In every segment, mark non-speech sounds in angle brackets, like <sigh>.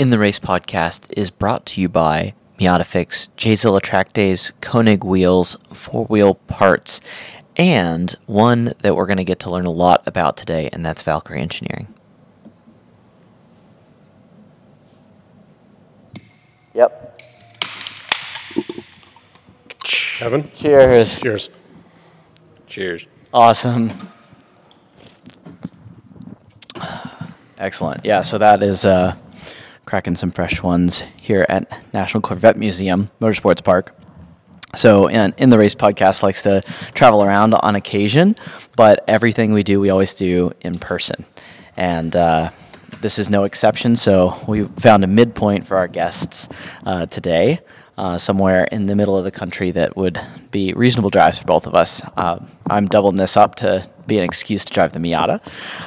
In the Race podcast is brought to you by Miata Fix, J-Zilla Track Days, Koenig Wheels, Four Wheel Parts, and one that we're going to get to learn a lot about today, and that's Valkyrie Engineering. Yep. Kevin? Cheers. Cheers. Cheers. Awesome. Excellent. Yeah, so that is uh, cracking some fresh ones here at National Corvette Museum, Motorsports Park. So, in, in the race podcast likes to travel around on occasion, but everything we do, we always do in person. And uh, this is no exception. So, we found a midpoint for our guests uh, today uh, somewhere in the middle of the country that would be reasonable drives for both of us. Uh, I'm doubling this up to be an excuse to drive the Miata,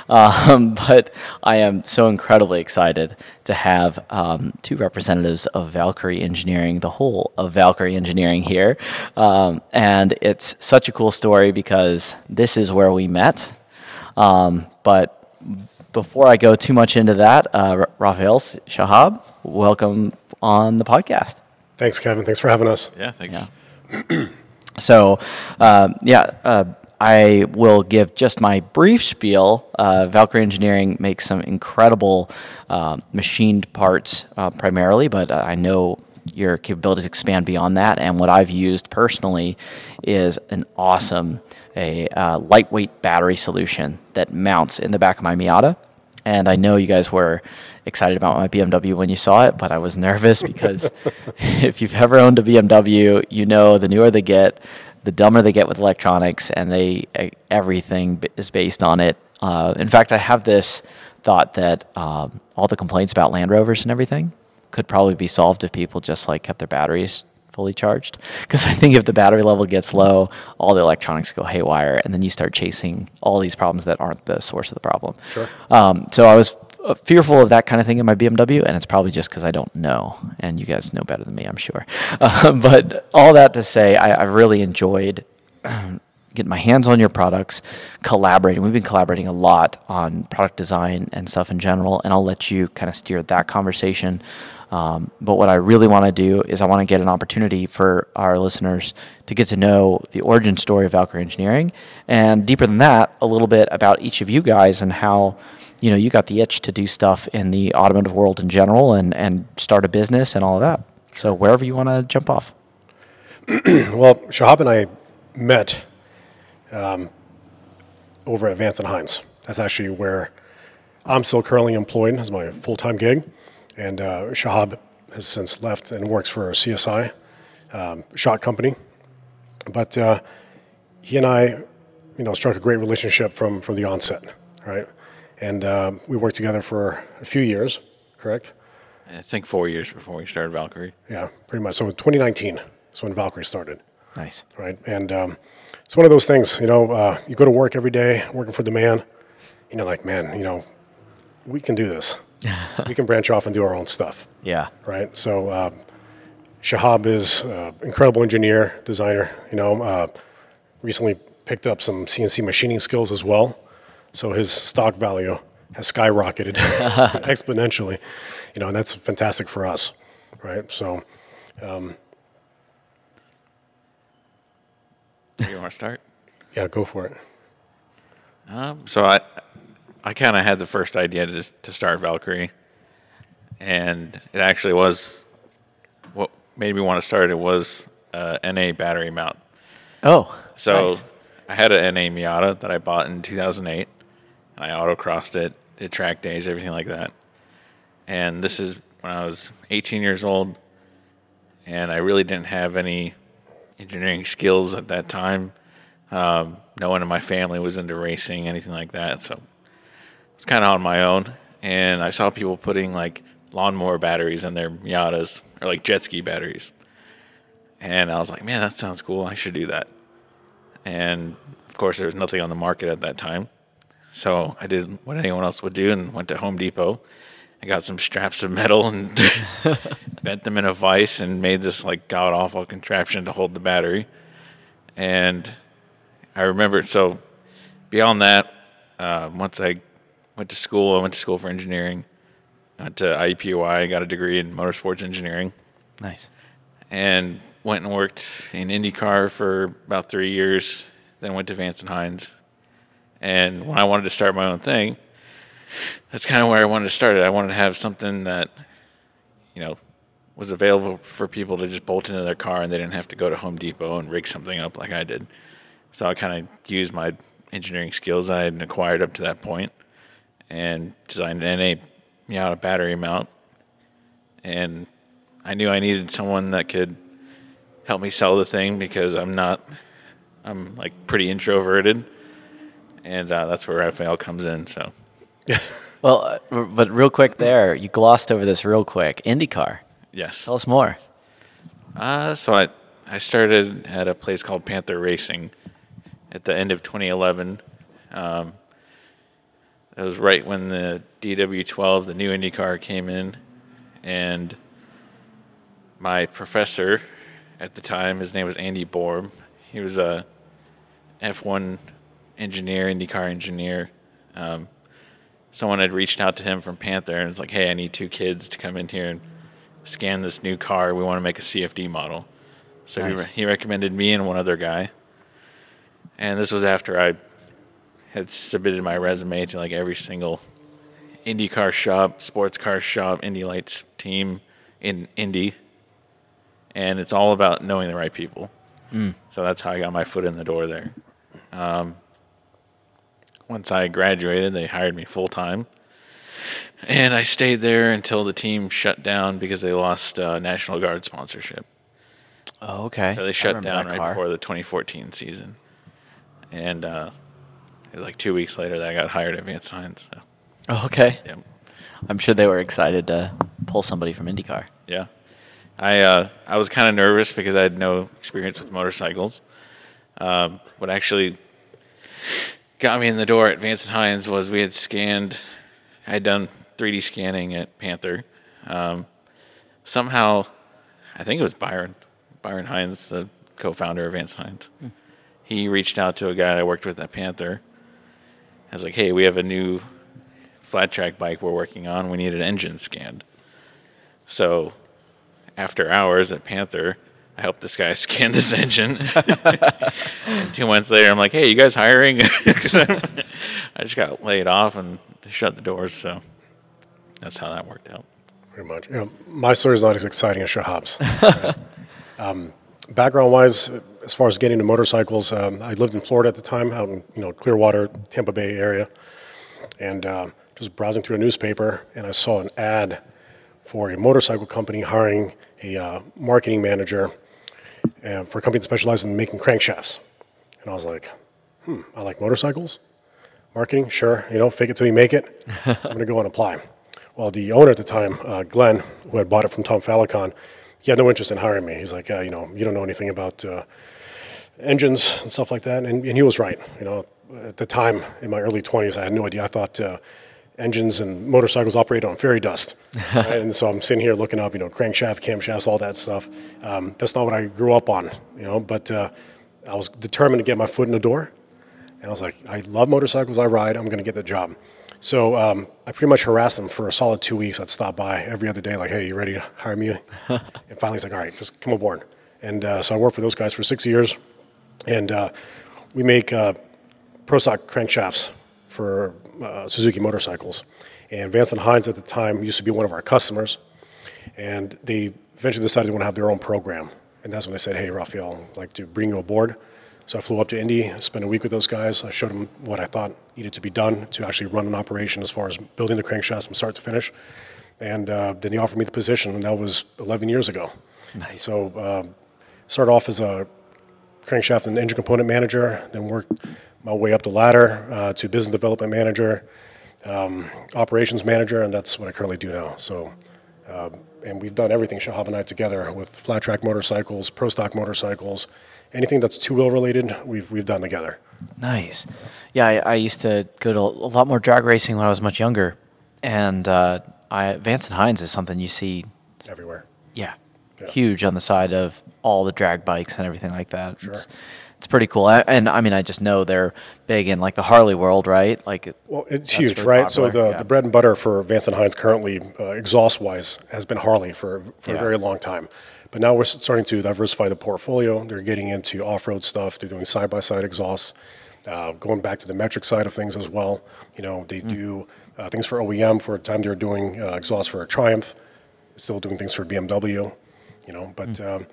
um, <laughs> but I am so incredibly excited to have um, two representatives of Valkyrie Engineering, the whole of Valkyrie Engineering here, um, and it's such a cool story because this is where we met. Um, but before I go too much into that, uh, Raphael Shahab, welcome on the podcast. Thanks, Kevin. Thanks for having us. Yeah, thanks. Yeah. <clears throat> so, uh, yeah, uh, I will give just my brief spiel. Uh, Valkyrie Engineering makes some incredible uh, machined parts uh, primarily, but uh, I know your capabilities expand beyond that. And what I've used personally is an awesome, a lightweight battery solution that mounts in the back of my Miata. And I know you guys were excited about my BMW when you saw it, but I was nervous because <laughs> if you've ever owned a BMW, you know the newer they get, the dumber they get with electronics, and they everything is based on it. Uh, in fact, I have this thought that um, all the complaints about Land Rovers and everything could probably be solved if people just like kept their batteries fully charged. Because I think if the battery level gets low, all the electronics go haywire, and then you start chasing all these problems that aren't the source of the problem. Sure. Um, so I was fearful of that kind of thing in my BMW, and it's probably just because I don't know, and you guys know better than me, I'm sure. <laughs> Uh, but all that to say, I, I really enjoyed getting my hands on your products, collaborating. We've been collaborating a lot on product design and stuff in general, and I'll let you kind of steer that conversation. Um, but what I really want to do is I want to get an opportunity for our listeners to get to know the origin story of Valkyrie Engineering, and deeper than that, a little bit about each of you guys and how you know you got the itch to do stuff in the automotive world in general and and start a business and all of that. So wherever you want to jump off. <clears throat> well, Shahab and I met um, over at Vance and Hines. That's actually where I'm still currently employed as my full time gig. And uh, Shahab has since left and works for CSI, um, shot company. But uh, he and I, you know, struck a great relationship from, from the onset, right? And uh, we worked together for a few years, correct? I think four years before we started Valkyrie. Yeah, pretty much. So 2019 is when Valkyrie started. Nice. Right. And um, it's one of those things, you know, uh, you go to work every day working for the man, you know, like, man, you know, we can do this. <laughs> we can branch off and do our own stuff. Yeah. Right. So uh, Shahab is an incredible engineer, designer. You know, uh, recently picked up some CNC machining skills as well. So his stock value has skyrocketed <laughs> exponentially. You know, and that's fantastic for us. Right. So. Um, you want to start? Yeah, go for it. Um, so I, I kind of had the first idea to, to start Valkyrie, and it actually was what made me want to start. It was uh, NA battery mount. Oh, so nice. I had an NA Miata that I bought in 2008. I autocrossed it, did track days, everything like that. And this is when I was 18 years old, and I really didn't have any engineering skills at that time. Um, no one in my family was into racing, anything like that. So was kind of on my own, and I saw people putting like lawnmower batteries in their Miatas or like jet ski batteries, and I was like, man, that sounds cool. I should do that. And of course, there was nothing on the market at that time, so I did what anyone else would do and went to Home Depot. I got some straps of metal and <laughs> bent them in a vise and made this like god awful contraption to hold the battery. And I remember so beyond that, uh, once I went to school. I went to school for engineering, Went to IUPUI, got a degree in motorsports engineering, Nice. and went and worked in IndyCar for about three years. Then went to Vance and Hines, and when I wanted to start my own thing, that's kind of where I wanted to start it. I wanted to have something that, you know, was available for people to just bolt into their car and they didn't have to go to Home Depot and rig something up like I did. So I kind of used my engineering skills I had acquired up to that point and designed an NA Miata battery mount. And I knew I needed someone that could help me sell the thing because I'm not, I'm like pretty introverted. And uh, that's where Raphael comes in. So, <laughs> Well, uh, but real quick there, you glossed over this real quick. IndyCar. yes. Tell us more. Uh, so I, I started at a place called Panther Racing at the end of 2011. Um, it was right when the DW12, the new IndyCar, came in, and my professor at the time, his name was Andy Borb. He was a F1 engineer, IndyCar engineer. Um, someone had reached out to him from Panther and was like, "Hey, I need two kids to come in here and scan this new car. We want to make a CFD model." So he, re- he recommended me and one other guy. And this was after I had submitted my resume to like every single IndyCar shop, sports car shop, Indy Lights team in Indy. And it's all about knowing the right people. So that's how I got my foot in the door there. Um, once I graduated, they hired me full time. And I stayed there until the team shut down because they lost uh, National Guard sponsorship. Oh, okay. So they shut down right car. before the 2014 season. And uh, it was like two weeks later that I got hired at Vance Hines. So, Oh, okay. yeah. I'm sure they were excited to pull somebody from IndyCar. Yeah. I uh, I was kind of nervous because I had no experience with motorcycles. Um, what actually got me in the door at Vance and Hines was we had scanned, I had done 3D scanning at Panther. Um, somehow, I think it was Byron, Byron Hines, the co-founder of Vance Hines. He reached out to a guy I worked with at Panther. I was like, "Hey, we have a new flat track bike we're working on. We need an engine scanned." So after hours at Panther, I helped this guy <laughs> scan this engine. two months later, I'm like, "Hey, you guys hiring?" <laughs> 'Cause I'm- I just got laid off and they shut the doors. So that's how that worked out. Pretty much. You know, my story is not as exciting as Shahab's. <laughs> um, background-wise, as far as getting into motorcycles, um, I lived in Florida at the time, out in you know Clearwater, Tampa Bay area, and um, just browsing through a newspaper, and I saw an ad for a motorcycle company hiring a uh, marketing manager uh, for a company that specializes in making crankshafts. And I was like, hmm, I like motorcycles. Marketing, sure. You know, fake it till you make it. I'm going to go and apply. Well, the owner at the time, uh, Glenn, who had bought it from Tom Falicon, he had no interest in hiring me. He's like, uh, you know, you don't know anything about uh, engines and stuff like that. And, and he was right. You know, at the time in my early 20s, I had no idea. I thought uh, engines and motorcycles operated on fairy dust. right? And so I'm sitting here looking up, you know, crankshaft, camshafts, all that stuff. Um, that's not what I grew up on, you know, but uh, I was determined to get my foot in the door. And I was like, I love motorcycles, I ride, I'm going to get the job. So um, I pretty much harassed him for a solid two weeks. I'd stop by every other day, like, hey, you ready to hire me? <laughs> and finally, he's like, all right, just come aboard. And uh, so I worked for those guys for six years. And uh, we make uh, pro stock crankshafts for uh, Suzuki motorcycles. And Vance and Hines at the time used to be one of our customers. And they eventually decided they want to have their own program. And that's when they said, hey, Raphael, I'd like to bring you aboard. So I flew up to Indy, spent a week with those guys. I showed them what I thought needed to be done to actually run an operation as far as building the crankshafts from start to finish. And uh, then they offered me the position, and that was 11 years ago. Nice. So uh, started off as a crankshaft and engine component manager, then worked my way up the ladder uh, to business development manager, um, operations manager, and that's what I currently do now. So, uh, and we've done everything, Shahab and I together, with flat track motorcycles, pro stock motorcycles, anything that's two wheel related, we've, we've done together. Nice. Yeah, I, I used to go to a lot more drag racing when I was much younger, and uh, I, Vance and Hines is something you see, Everywhere. yeah, Yeah. huge on the side of all the drag bikes and everything like that. Sure. It's, it's pretty cool. I, and I mean, I just know they're big in like the Harley world, right? Like, it- Well, it's huge, really right? So the, yeah. the bread and butter for Vance and Hines currently, uh, exhaust wise, has been Harley for, for Yeah. a very long time. But now we're starting to diversify the portfolio. They're getting into off road stuff. They're doing side by side exhausts, uh, going back to the metric side of things as well. You know, Mm. they do uh, things for OEM. For a time, they were doing uh, exhaust for a Triumph. Still doing things for BMW. You know, but Mm. um,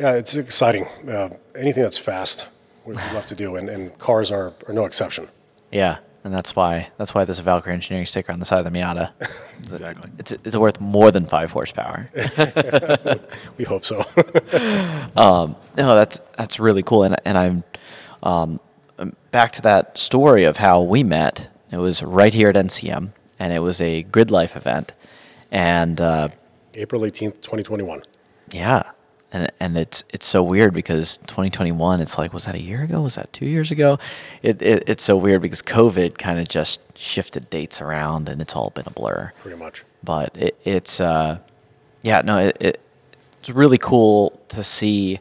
yeah, it's exciting. Uh, anything that's fast, we love to do, and, and cars are, are no exception. yeah, and that's why that's why there's a Valkyrie Engineering sticker on the side of the Miata. <laughs> Exactly. It's it's worth more than five horsepower. <laughs> We hope so. <laughs> no, that's that's really cool, and and I'm um, um, back to that story of how we met. It was right here at NCM, and it was a Grid Life event, and uh, April 18th, 2021. yeah, and and it's it's so weird because 2021. It's like was that a year ago? Was that two years ago? It, it it's so weird because COVID kind of just shifted dates around, and it's all been a blur. pretty much. but it, it's uh, yeah, no, it, it, it's really cool to see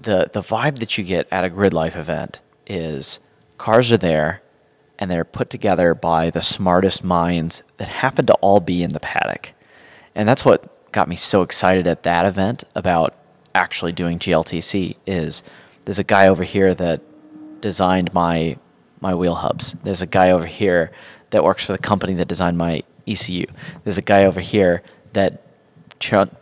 the the vibe that you get at a grid life event is cars are there and they're put together by the smartest minds that happen to all be in the paddock, and that's what got me so excited at that event about actually doing GLTC is there's a guy over here that designed my my wheel hubs. There's a guy over here that works for the company that designed my ECU. There's a guy over here that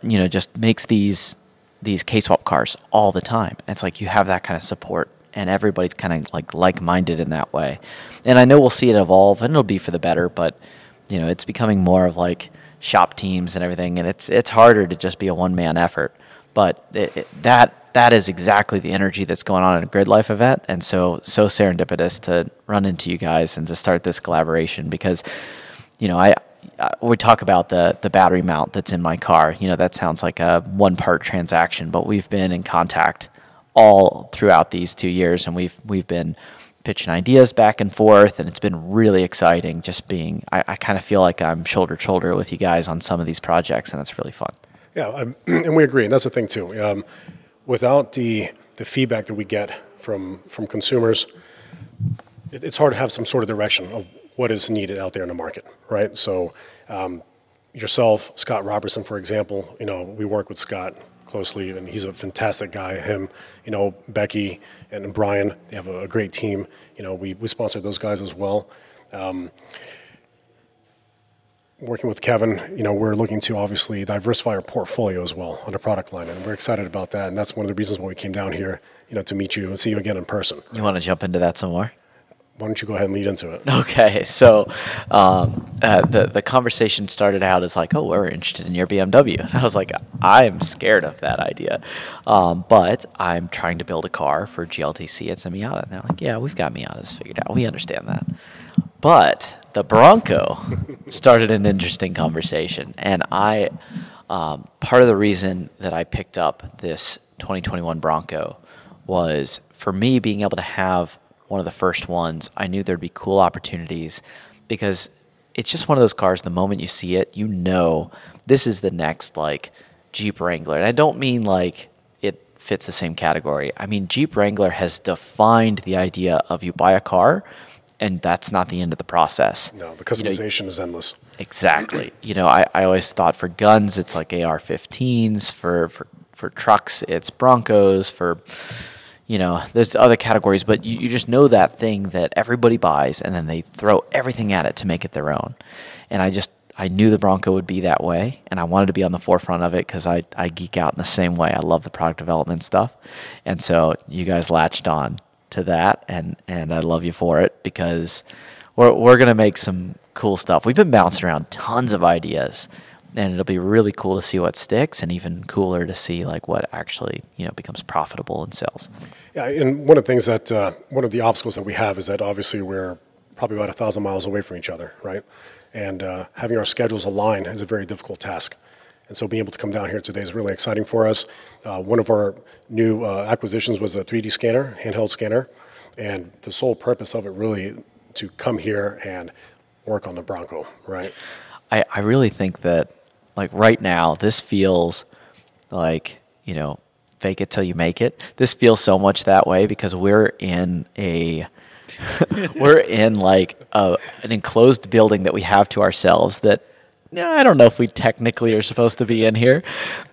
you know just makes these these K swap cars all the time. And it's like you have that kind of support and everybody's kind of like like-minded in that way. And I know we'll see it evolve and it'll be for the better, but you know, it's becoming more of like shop teams and everything and it's it's harder to just be a one-man effort. But it, it, that that is exactly the energy that's going on at a Grid Life event, and so so serendipitous to run into you guys and to start this collaboration because, you know, I, I we talk about the the battery mount that's in my car. You know, that sounds like a one part transaction, but we've been in contact all throughout these two years, and we've we've been pitching ideas back and forth, and it's been really exciting. Just being, I, I kind of feel like I'm shoulder to shoulder with you guys on some of these projects, and it's really fun. Yeah, um, <clears throat> and we agree, and that's the thing too. Um, without the the feedback that we get from from consumers, it, it's hard to have some sort of direction of what is needed out there in the market, right? So, um, yourself, Scott Robertson, for example, you know, we work with Scott closely, and he's a fantastic guy. Him, you know, Becky and Brian, they have a, great team. You know, we we sponsor those guys as well. Um, working with Kevin, you know, we're looking to obviously diversify our portfolio as well on the product line, and we're excited about that. And that's one of the reasons why we came down here, you know, to meet you and see you again in person. You want to jump into that some more? Why don't you go ahead and lead into it? <laughs> Okay, so um, uh, the the conversation started out as like, "Oh, we're interested in your BMW." And I was like, "I'm scared of that idea," um, but I'm trying to build a car for GLTC. It's a Miata. And they're like, "Yeah, we've got Miatas figured out. We understand that." But the Bronco <laughs> started an interesting conversation, and I um, part of the reason that I picked up this 2021 Bronco was for me being able to have one of the first ones. I knew there'd be cool opportunities because it's just one of those cars. The moment you see it, you know this is the next like Jeep Wrangler. And I don't mean like it fits the same category. I mean Jeep Wrangler has defined the idea of you buy a car, and that's not the end of the process. No, the You know, customization is endless. Exactly. <clears throat> You know, I, I always thought for guns it's like AR-15s. For for for trucks it's Broncos. For you know, there's other categories, but you, you just know that thing that everybody buys, and then they throw everything at it to make it their own. And I just I knew the Bronco would be that way, and I wanted to be on the forefront of it because I I geek out in the same way. I love the product development stuff, and so you guys latched on to that, and and I love you for it because we're we're gonna make some cool stuff. We've been bouncing around tons of ideas, and it'll be really cool to see what sticks, and even cooler to see like what actually you know becomes profitable in sales Yeah, and one of the things that uh, one of the obstacles that we have is that obviously we're probably about a thousand miles away from each other, right? And uh, having our schedules align is a very difficult task. And so being able to come down here today is really exciting for us. Uh, one of our new uh, acquisitions was a 3D scanner, handheld scanner, and the sole purpose of it really to come here and work on the Bronco, right? I, I really think that like right now this feels like you know fake it till you make it. This feels so much that way because we're in a <laughs> we're in like a, an enclosed building that we have to ourselves that I don't know if we technically are supposed to be in here.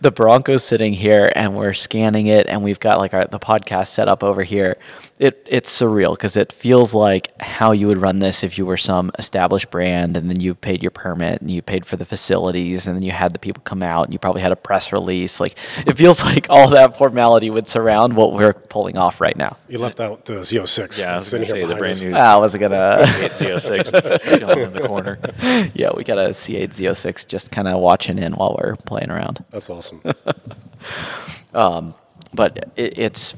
The Bronco's sitting here and we're scanning it and we've got like our, the podcast set up over here. It it's surreal because it feels like how you would run this if you were some established brand and then you paid your permit and you paid for the facilities and then you had the people come out and you probably had a press release. Like it feels <laughs> like all that formality would surround what we're pulling off right now. You left out the Z06. Yeah, I was gonna here say the behind brand us. new Ah, I wasn't gonna. <laughs> Z06 in the corner. <laughs> yeah, we got a C8 Z06 just kind of watching in while we're playing around. That's awesome. but it, it's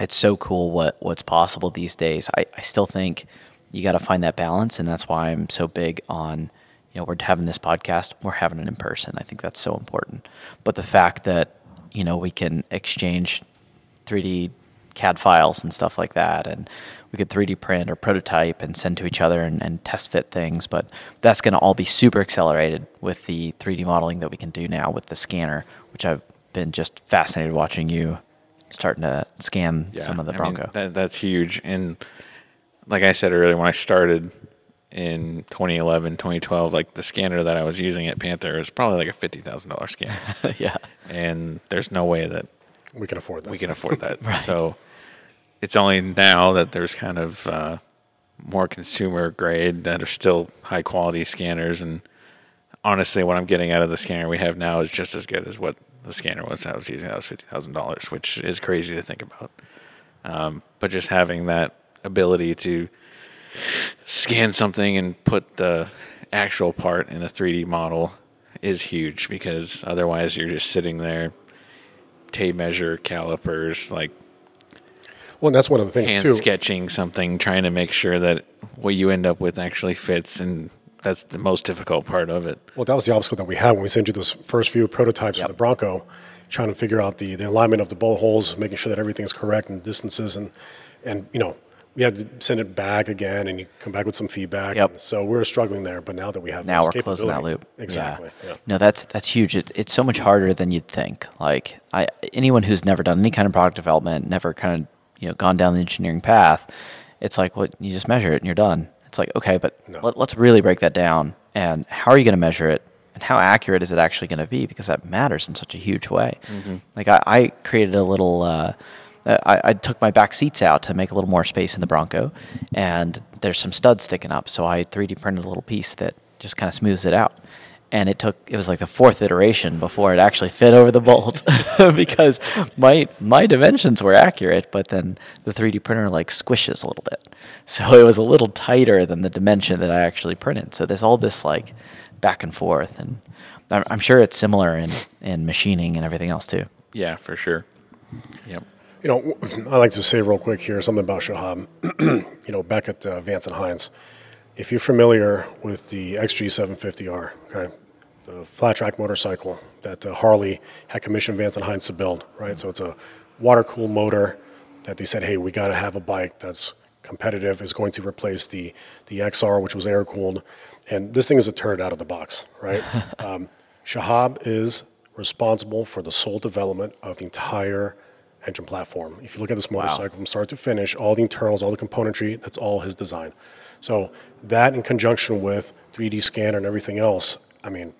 it's so cool what what's possible these days. I, I still think you got to find that balance, and that's why I'm so big on you know we're having this podcast, we're having it in person. I think that's so important. But the fact that you know we can exchange 3D CAD files and stuff like that, and we could 3D print or prototype and send to each other and, and test fit things. But that's going to all be super accelerated with the 3D modeling that we can do now with the scanner, which I've been just fascinated watching you starting to scan some of the I mean, Bronco. that, that's huge. And like I said earlier, when I started in 2011, 2012, like the scanner that I was using at Panther is probably like a fifty thousand dollar scanner, <laughs> yeah, and there's no way that we can afford that. we can afford that. <laughs> So it's only now that there's kind of uh, more consumer grade that are still high quality scanners. And honestly, what I'm getting out of the scanner we have now is just as good as what the scanner was I was using. That was fifty thousand dollars, which is crazy to think about. Um, but just having that ability to scan something and put the actual part in a 3D model is huge because otherwise you're just sitting there tape measure calipers like well, and that's one of the things too. sketching something trying to make sure that what you end up with actually fits and that's the most difficult part of it Well, that was the obstacle that we had when we sent you those first few prototypes Yep. for the Bronco, trying to figure out the, the alignment of the bolt holes, making sure that everything's correct and distances, and and you know we had to send it back again, and you come back with some feedback. Yep. So we're struggling there, but now that we have now we're closing that loop. exactly. Yeah. Yeah. No, that's that's huge. It, it's so much harder than you'd think. Like I, anyone who's never done any kind of product development, never kind of you know gone down the engineering path, it's like what you just measure it and you're done. It's like okay, but No. let, let's really break that down. And how are you going to measure it? And how accurate is it actually going to be? Because that matters in such a huge way. Like I, I created a little. Uh, I, I took my back seats out to make a little more space in the Bronco, and there's some studs sticking up. So I 3D printed a little piece that just kind of smooths it out. And it took it was like the fourth iteration before it actually fit over the bolt <laughs> because my my dimensions were accurate, but then the 3D printer like squishes a little bit, so <laughs> it was a little tighter than the dimension that I actually printed. So there's all this like back and forth, and I'm, I'm sure it's similar in in machining and everything else too. yeah for sure yep You know, <clears throat> I like to say real quick here something about Shahab. <clears throat> you know, back at uh, Vance and Hines, if you're familiar with the XG750R, okay, the flat track motorcycle that uh, Harley had commissioned Vance and Hines to build, right? So it's a water cooled motor that they said, hey, we got to have a bike that's competitive, is going to replace the the XR, which was air cooled, and this thing is a turd out of the box, right? <laughs> um, Shahab is responsible for the sole development of the entire engine platform. If you look at this motorcycle from start to finish, all the internals, all the componentry, that's all his design. So that in conjunction with 3D scanner and everything else, I mean,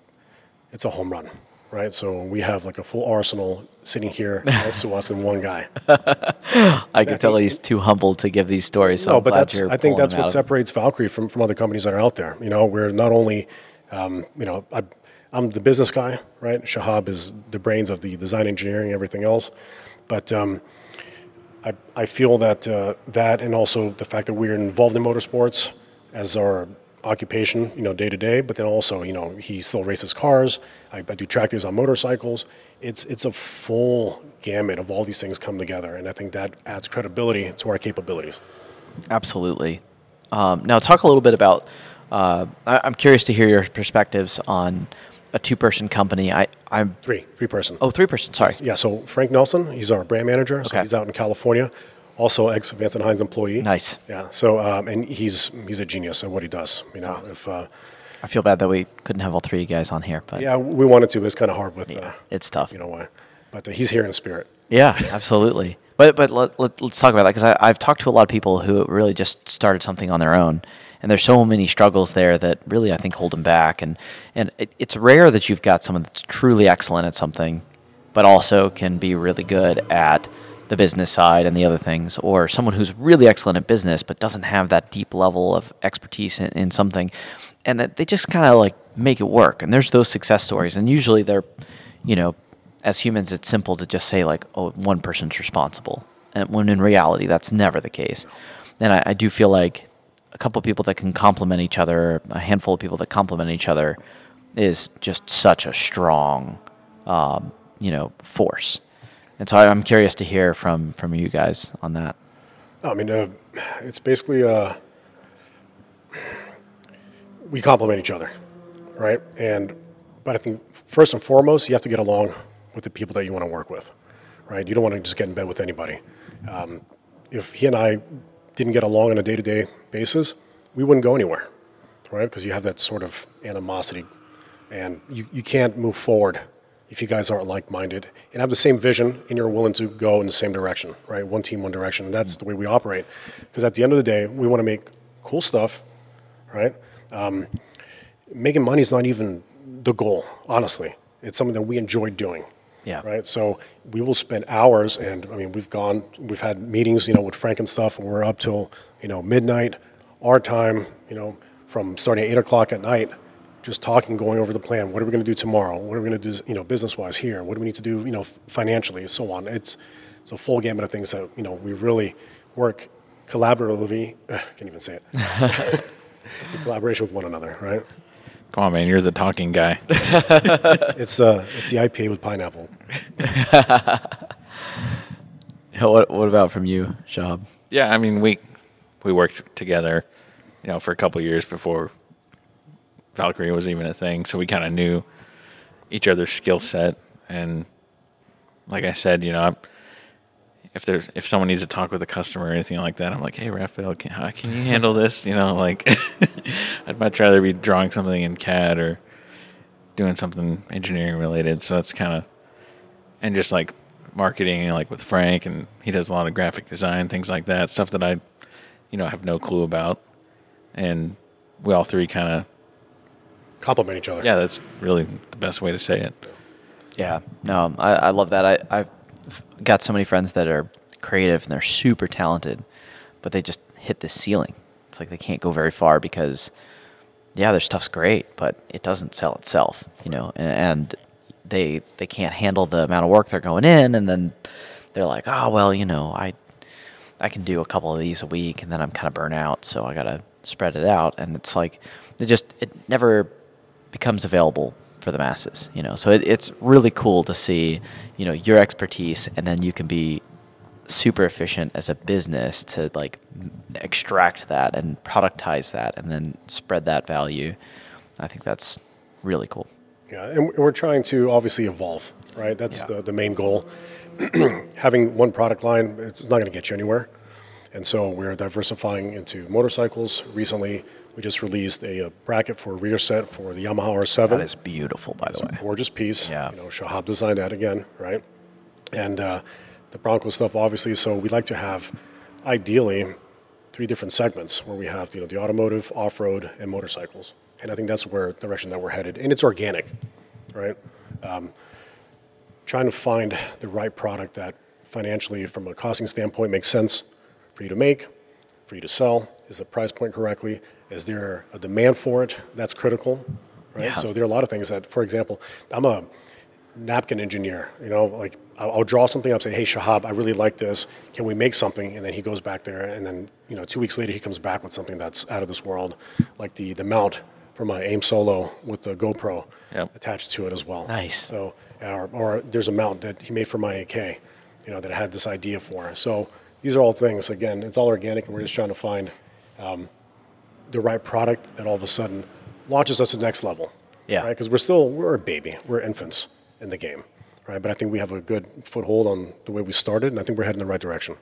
it's a home run, right? So we have like a full arsenal sitting here <laughs> next to us in one guy. I can tell he's too humble to give these stories. So no, I'm but that's I think that's what out separates Valkyrie from, from other companies that are out there. You know, we're not only, um, you know, I, I'm the business guy, right? Shahab is the brains of the design engineering, everything else, but um, I I feel that uh, that and also the fact that we're involved in motorsports as our occupation, you know, day to day. But then also, you know, he still races cars. I, I do track days on motorcycles. It's it's a full gamut of all these things come together, and I think that adds credibility to our capabilities. Absolutely. Um, now, talk a little bit about. Uh, I, I'm curious to hear your perspectives on a two-person company. I, I'm Three, three person. oh, three-person. Sorry. Yeah, so Frank Nelson, he's our brand manager. So Okay. he's out in California, also ex Vance and Hines employee. Nice. Yeah. So um, and he's he's a genius at what he does. You know, if uh, I feel bad that we couldn't have all three of you guys on here, but yeah, we wanted to, but it's kind of hard with uh, it's tough. you know why. But uh, he's here in spirit. Yeah, absolutely. <laughs> But but let, let, us talk about that because I've talked to a lot of people who really just started something on their own, and there's so many struggles there that really I think hold them back. And and it, it's rare that you've got someone that's truly excellent at something, but also can be really good at the business side and the other things, or someone who's really excellent at business but doesn't have that deep level of expertise in, in something, and that they just kind of like make it work. And there's those success stories, and usually they're, you know, as humans, it's simple to just say like, oh, one person's responsible, and when in reality, that's never the case. And I, I do feel like a couple of people that can complement each other, a handful of people that complement each other, is just such a strong, um, you know, force. And so I'm curious to hear from from you guys on that. I mean, uh, it's basically uh, we complement each other, right? And but I think first and foremost, you have to get along with the people that you want to work with, right? You don't want to just get in bed with anybody. Um, if he and I didn't get along on a day to day basis, we wouldn't go anywhere, right? Because you have that sort of animosity and you, you can't move forward if you guys aren't like minded and have the same vision and you're willing to go in the same direction, right? One team, one direction. And that's the way we operate. Because at the end of the day, we want to make cool stuff, right? Um, making money is not even the goal, honestly. It's something that we enjoy doing. Yeah. Right. So we will spend hours, and I mean, we've gone, we've had meetings, you know, with Frank and stuff, and we're up till you know midnight, our time, you know, from starting at eight o'clock at night, just talking, going over the plan. What are we going to do tomorrow? What are we going to do, you know, business wise here? What do we need to do, you know, financially, so on. It's it's a full gamut of things that you know we really work collaboratively. <laughs> I can't even say it. <laughs> in collaboration with one another, right? Come on, man, you're the talking guy. <laughs> it's uh, it's the IPA with pineapple. what What about from you, Shahab? Yeah, I mean we we worked together, you know, for a couple years before Valkyrie was even a thing, so we kind of knew each other's skill set. And like I said, you know, I'm, if there's if someone needs to talk with a customer or anything like that, I'm like, hey, Raphael, can, how, can you handle this? You know, like <laughs> I'd much rather be drawing something in CAD or doing something engineering related. So that's kind of and just like marketing, like with Frank, and he does a lot of graphic design, things like that, stuff that I, you know, have no clue about, and we all three kind of complement each other. Yeah, that's really the best way to say it. Yeah, no, I, I love that. I, I've got so many friends that are creative and they're super talented, but they just hit the ceiling. It's like they can't go very far because, yeah, their stuff's great, but it doesn't sell itself, you know, and, and they they can't handle the amount of work they're going in, and then they're like, oh well, you know, I I can do a couple of these a week, and then I'm kind of burnt out, so I gotta spread it out, and it's like it just it never becomes available for the masses. You know, so it, it's really cool to see, you know, your expertise, and then you can be super efficient as a business to like extract that and productize that, and then spread that value. I think that's really cool. Yeah, and we're trying to obviously evolve, right? That's yeah. the, the main goal. <clears throat> Having one product line, it's not going to get you anywhere. And so we're diversifying into motorcycles. Recently, we just released a, a, bracket for a rear set for the Yamaha R7. That is beautiful, by it's the way. gorgeous piece. Yeah. You know, Shahab designed that again, right? And uh, the Bronco stuff, obviously. So we'd like to have, ideally, three different segments where we have you know the automotive, off-road, and motorcycles. And I think that's where the direction that we're headed. And it's organic, right? Um, trying to find the right product that financially, from a costing standpoint, makes sense for you to make, for you to sell. Is the price point correctly? Is there a demand for it? That's critical, right? Yeah. So there are a lot of things that, for example, I'm a napkin engineer. You know, like I'll, I'll, draw something up, say, "Hey, Shahab, I really like this. Can we make something?" And then he goes back there, and then you know, two weeks later, he comes back with something that's out of this world, like the the mount for my aim solo with the GoPro yep. attached to it as well. Nice. So, or, or there's a mount that he made for my AK, you know, that I had this idea for. So these are all things. Again, it's all organic, and we're just trying to find um, the right product that all of a sudden launches us to the next level. Yeah. Right? Because we're still we're a baby. We're infants in the game. Right. But I think we have a good foothold on the way we started, and I think we're heading in the right direction.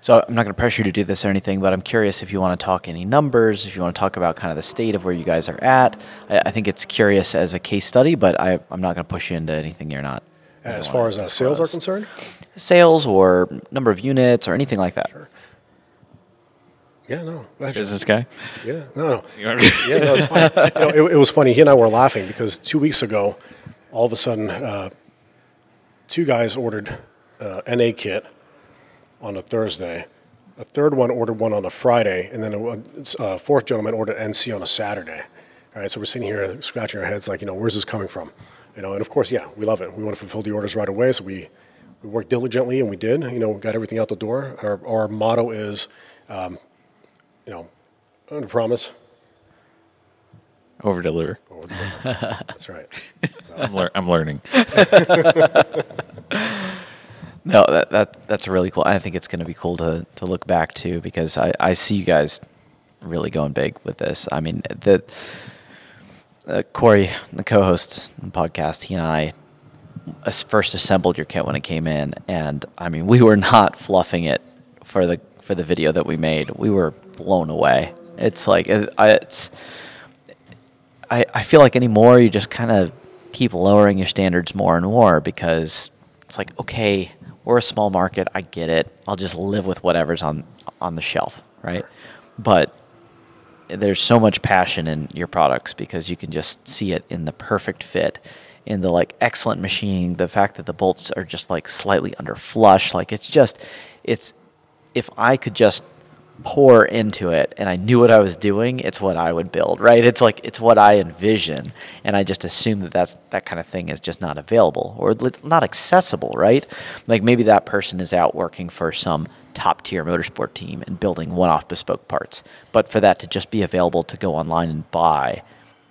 So I'm not going to pressure you to do this or anything, but I'm curious if you want to talk any numbers, if you want to talk about kind of the state of where you guys are at. I, I think it's curious as a case study, but I, I'm not going to push you into anything you're not. As far as uh, sales are concerned, Sales or number of units or anything like that. Yeah, no, actually, Business guy. yeah, no, no. Yeah, no, it's fine. <laughs> You know, it, it was funny. He and I were laughing because two weeks ago, all of a sudden, uh, two guys ordered uh, NA kit on a Thursday. A third one ordered one on a Friday, and then a, a fourth gentleman ordered NC on a Saturday. All right, so we're sitting here scratching our heads, like, you know, where's this coming from? You know, and of course, yeah, we love it. We want to fulfill the orders right away, so we we worked diligently, and we did. You know, we got everything out the door. Our our motto is, um, you know, under promise, Over deliver. over deliver. That's right. <laughs> I'm, lear- I'm learning. <laughs> No, that, that that's really cool. I think it's going to be cool to to look back to because I, I see you guys really going big with this. I mean, the uh, Corey, the co-host of the podcast, he and I first assembled your kit when it came in, and I mean, we were not fluffing it for the for the video that we made. We were blown away. It's like uh, I, it's I, I feel like anymore you just kind of keep lowering your standards more and more because it's like okay we're a small market i get it. I'll just live with whatever's on on the shelf right? But there's so much passion in your products because you can just see it in the perfect fit in the like excellent machine the fact that the bolts are just like slightly under flush like it's just it's if i could just pour into it and I knew what I was doing, it's what I would build, right? It's like it's what I envision, and I just assume that that's that kind of thing is just not available or not accessible, right? Like maybe that person is out working for some top tier motorsport team and building one-off bespoke parts, but for that to just be available to go online and buy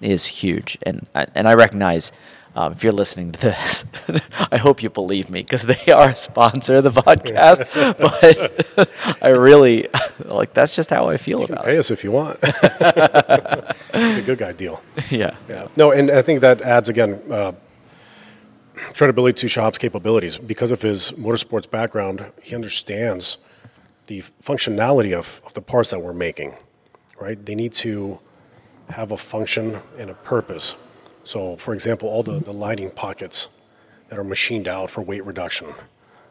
is huge, and I- and I recognize. Um, if you're listening to this, <laughs> I hope you believe me because they are a sponsor of the podcast. <laughs> but I really <laughs> like that's just how I feel about Pay it. us if you want. a good guy deal. Yeah. Yeah. No, and I think that adds again uh, credibility to Shahab's capabilities because of his motorsports background. He understands the functionality of, of the parts that we're making. Right? They need to have a function and a purpose. So, for example, all the, the lighting pockets that are machined out for weight reduction,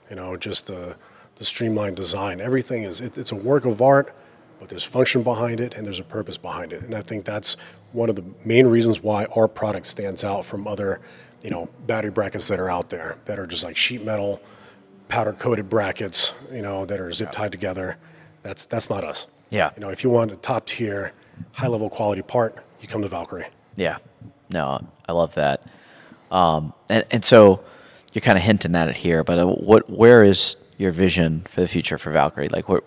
you know, just the, the streamlined design, everything is, it, it's a work of art, but there's function behind it and there's a purpose behind it. And I think that's one of the main reasons why our product stands out from other, you know, battery brackets that are out there that are just like sheet metal, powder coated brackets, you know, that are zip tied together. That's, that's not us. Yeah. You know, if you want a top tier, high level quality part, you come to Valkyrie. Yeah. No, I love that. Um, and, and so you're kind of hinting at it here, but uh, what, where is your vision for the future for Valkyrie? Like, what,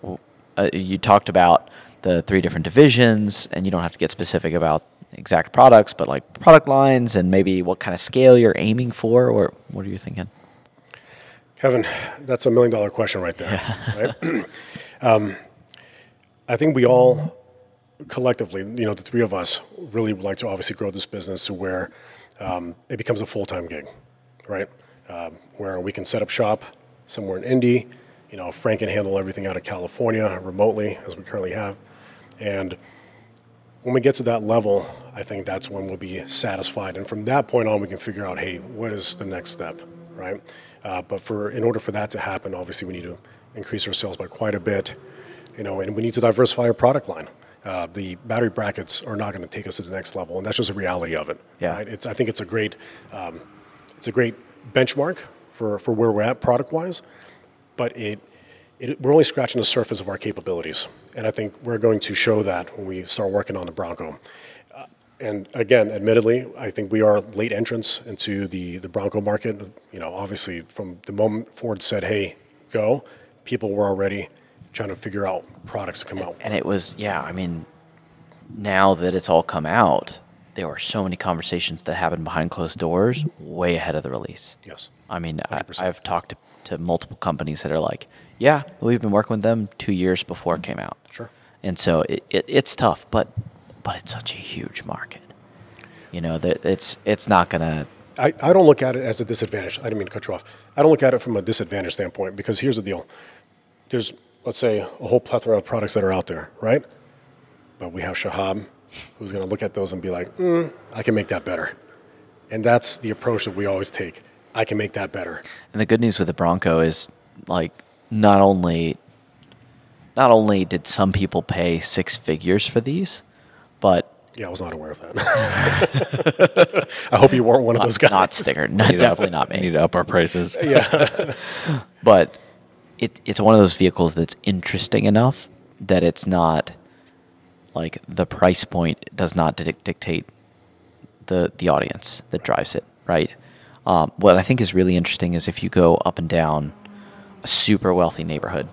uh, you talked about the three different divisions, and you don't have to get specific about exact products, but like product lines and maybe what kind of scale you're aiming for, or what are you thinking? Kevin, that's a million dollar question right there. Right? <clears throat> um, I think we all collectively, you know, the three of us really would like to obviously grow this business to where um, it becomes a full time gig, right? Um, where we can set up shop somewhere in Indy. You know, Frank can handle everything out of California remotely, as we currently have. And when we get to that level, I think that's when we'll be satisfied. And from that point on, we can figure out, hey, what is the next step, right? Uh, but for in order for that to happen, obviously we need to increase our sales by quite a bit, you know, and we need to diversify our product line. Uh, the battery brackets are not going to take us to the next level, and that's just a reality of it. Yeah. Right? It's I think it's a great um, it's a great benchmark for, for where we're at product wise, but it, it we're only scratching the surface of our capabilities, and I think we're going to show that when we start working on the Bronco. Uh, and again, admittedly, I think we are late entrants into the, the Bronco market. You know, obviously, from the moment Ford said, "Hey, go," people were already trying to figure out products to come out. And it was, yeah, I mean, now that it's all come out, there were so many conversations that happened behind closed doors way ahead of the release. Yes. I mean, I, 100%. I've talked to, to multiple companies that are like, yeah, we've been working with them two years before it came out. Sure. And so it, it, it's tough, but but it's such a huge market. You know, that it's it's not gonna. I, I don't look at it as a disadvantage. I didn't mean to cut you off. I don't look at it from a disadvantage standpoint because here's the deal. There's, let's say, a whole plethora of products that are out there, right? But we have Shahab, who's going to look at those and be like, mm, I can make that better. And that's the approach that we always take. I can make that better. And the good news with the Bronco is like not only not only did some people pay six figures for these, but Yeah, I was not aware of that. <laughs> I hope you weren't one of those guys. not sticker, no, Need to up- definitely not me. Need to up our prices. Yeah, <laughs> but it, it's one of those vehicles that's interesting enough that it's not like the price point does not dictate the the audience that drives it, right? Um, what I think is really interesting is if you go up and down a super wealthy neighborhood,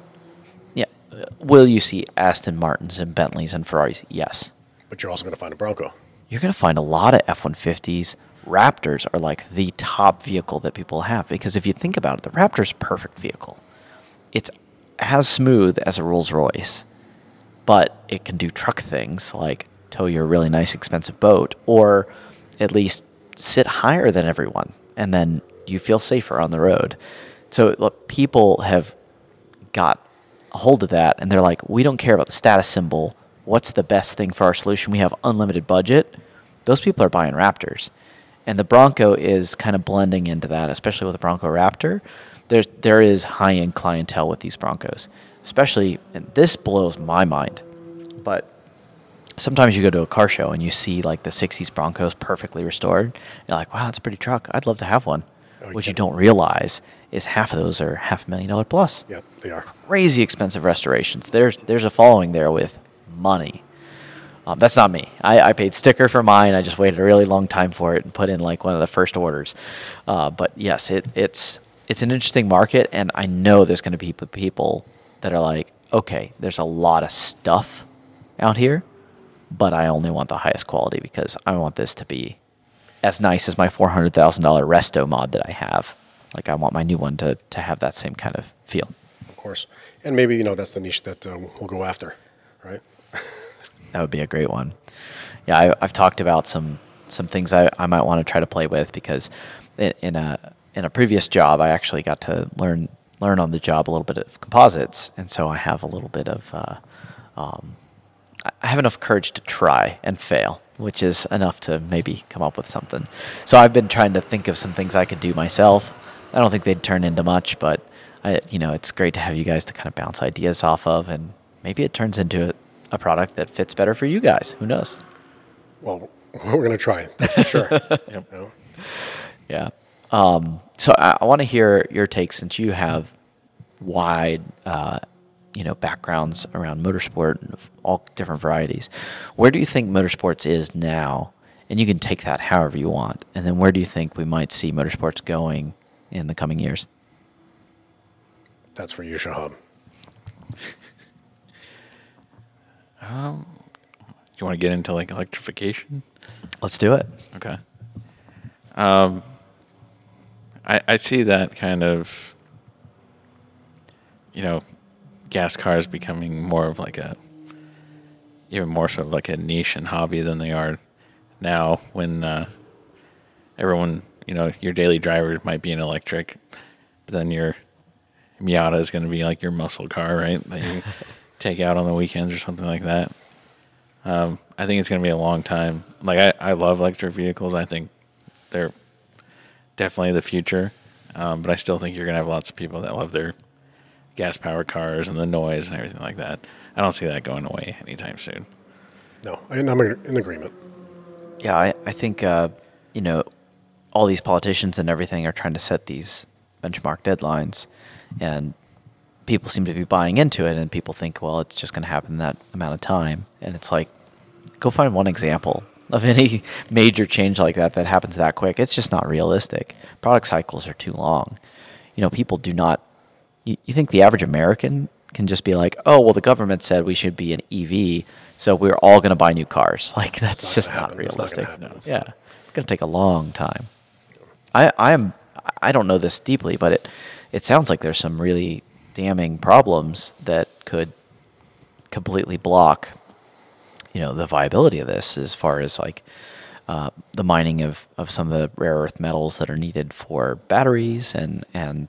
yeah, uh, will you see Aston Martins and Bentleys and Ferraris? Yes. But you're also going to find a Bronco. You're going to find a lot of F 150s. Raptors are like the top vehicle that people have because if you think about it, the Raptor's a perfect vehicle. It's as smooth as a Rolls Royce, but it can do truck things like tow your really nice, expensive boat or at least sit higher than everyone. And then you feel safer on the road. So, look, people have got a hold of that and they're like, we don't care about the status symbol. What's the best thing for our solution? We have unlimited budget. Those people are buying Raptors. And the Bronco is kind of blending into that, especially with the Bronco Raptor. There's there is high end clientele with these Broncos, especially and this blows my mind. But sometimes you go to a car show and you see like the 60s Broncos perfectly restored. You're like, wow, that's a pretty truck. I'd love to have one. Oh, what you don't realize is half of those are half a million dollar plus Yeah, they are. crazy expensive restorations. There's there's a following there with money. Um, that's not me. I, I paid sticker for mine. I just waited a really long time for it and put in like one of the first orders. Uh, but yes, it, it's it's an interesting market, and I know there's going to be people that are like, okay, there's a lot of stuff out here, but I only want the highest quality because I want this to be as nice as my four hundred thousand dollar Resto mod that I have. Like I want my new one to to have that same kind of feel. Of course. And maybe, you know, that's the niche that uh, we'll go after, right? <laughs> That would be a great one. Yeah, I, I've talked about some some things I, I might want to try to play with because in, in a in a previous job I actually got to learn learn on the job a little bit of composites, and so I have a little bit of uh, um, I- have enough courage to try and fail, which is enough to maybe come up with something. So I've been trying to think of some things I could do myself. I don't think they'd turn into much, but I, you know, it's great to have you guys to kind of bounce ideas off of, and maybe it turns into a, a product that fits better for you guys. Who knows? Well, <laughs> we're going to try, that's for sure. <laughs> Yep. You know? Yeah. Um, so I, I want to hear your take since you have wide, uh, you know, backgrounds around motorsport and of all different varieties. Where do you think motorsports is now? And you can take that however you want. And then where do you think we might see motorsports going in the coming years? That's for you, Shahab. Um, you want to get into like electrification? Let's do it. Okay. Um, I I see that kind of, you know, gas cars becoming more of like a, even more so of like a niche and hobby than they are now. When uh, everyone, you know, your daily driver might be an electric, but then your Miata is going to be like your muscle car, right? That you <laughs> take out on the weekends or something like that. Um, I think it's going to be a long time. Like I, I love electric vehicles. I think they're definitely the future. Um, but I still think you're going to have lots of people that love their gas powered cars and the noise and everything like that. I don't see that going away anytime soon. No, I- I'm in agreement. Yeah, I, I think, uh, you know, all these politicians and everything are trying to set these benchmark deadlines, and people seem to be buying into it, and people think, well, it's just going to happen in that amount of time. And it's like, go find one example of any major change like that that happens that quick. It's just not realistic. Product cycles are too long. You know, people do not. You, you think the average American can just be like, oh, well, the government said we should be an EV, so we're all going to buy new cars. <laughs> Like that's not just not. It's not realistic. happen. It's yeah, it's going to take a long time. I I am I don't know this deeply, but it it sounds like there's some really damning problems that could completely block you know the viability of this as far as like uh, the mining of, of some of the rare earth metals that are needed for batteries and and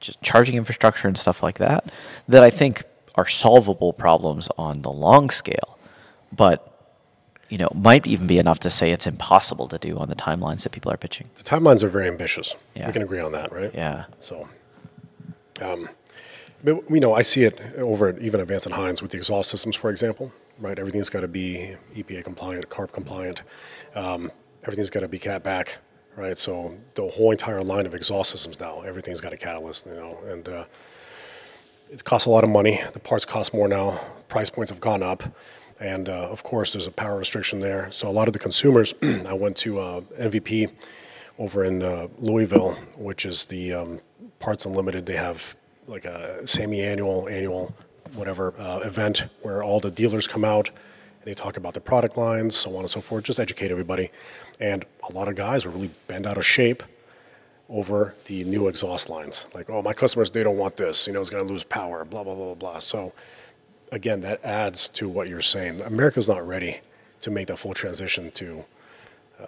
just charging infrastructure and stuff like that that I think are solvable problems on the long scale, but you know, might even be enough to say it's impossible to do on the timelines that people are pitching. The timelines are very ambitious. Yeah. We can agree on that, right? Yeah. So, um, but, you know, I see it over at even Vance and Hines with the exhaust systems, for example, right? Everything's got to be EPA compliant, CARB compliant. Um, everything's got to be cat back, right? So the whole entire line of exhaust systems now, everything's got a catalyst, you know, and uh, it costs a lot of money. The parts cost more now. Price points have gone up. And uh, of course, there's a power restriction there. So a lot of the consumers, <clears throat> I went to uh, MVP over in uh, Louisville, which is the um, Parts Unlimited. They have like a semi-annual, annual, whatever uh, event where all the dealers come out and they talk about the product lines, so on and so forth. Just educate everybody. And a lot of guys are really bent out of shape over the new exhaust lines. Like, oh, my customers, they don't want this. You know, it's going to lose power. Blah blah blah blah blah. So, again, that adds to what you're saying. America's not ready to make that full transition to,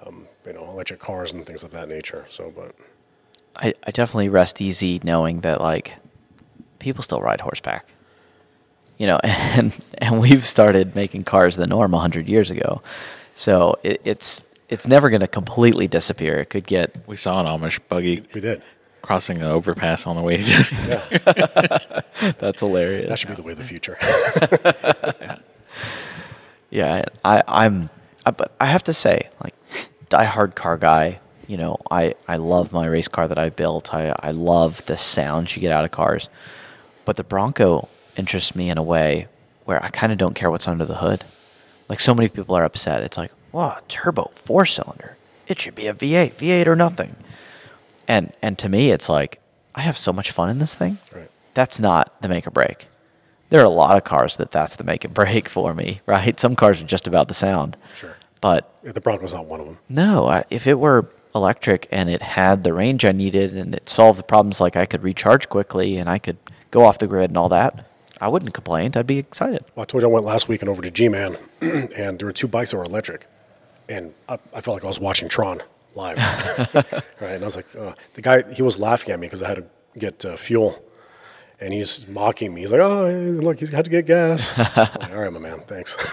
um, you know, electric cars and things of that nature. So, but I, I definitely rest easy knowing that like people still ride horseback. You know, <laughs> and and we've started making cars the norm hundred years ago, so it, it's it's never going to completely disappear. It could get We saw an Amish buggy we did. crossing an overpass on the way. <laughs> Yeah, <laughs> that's hilarious. that should be the way of the future. Yeah, I, I'm, I, but I have to say, like, diehard car guy. You know, I, I love my race car that I built. I, I love the sounds you get out of cars, but the Bronco interests me in a way where I kind of don't care what's under the hood. Like so many people are upset. It's like, wow, turbo four cylinder. It should be a V8, V8 or nothing. And and to me, it's like I have so much fun in this thing. Right. That's not the make or break. There are a lot of cars that that's the make or break <laughs> for me, right? Some cars are just about the sound. Sure. But Yeah, the Bronco's not one of them. no, I, if it were electric and it had the range I needed and it solved the problems like I could recharge quickly and I could go off the grid and all that, I wouldn't complain. I'd be excited. Well, I told you I went last weekend over to G-Man, <clears throat> and there were two bikes that were electric, and I, I felt like I was watching Tron live. <laughs> right, and I was like, uh, the guy, he was laughing at me because I had to get uh, fuel, and he's mocking me. He's like, oh, look, he's had to get gas. <laughs> Like, All right, my man, thanks. <laughs>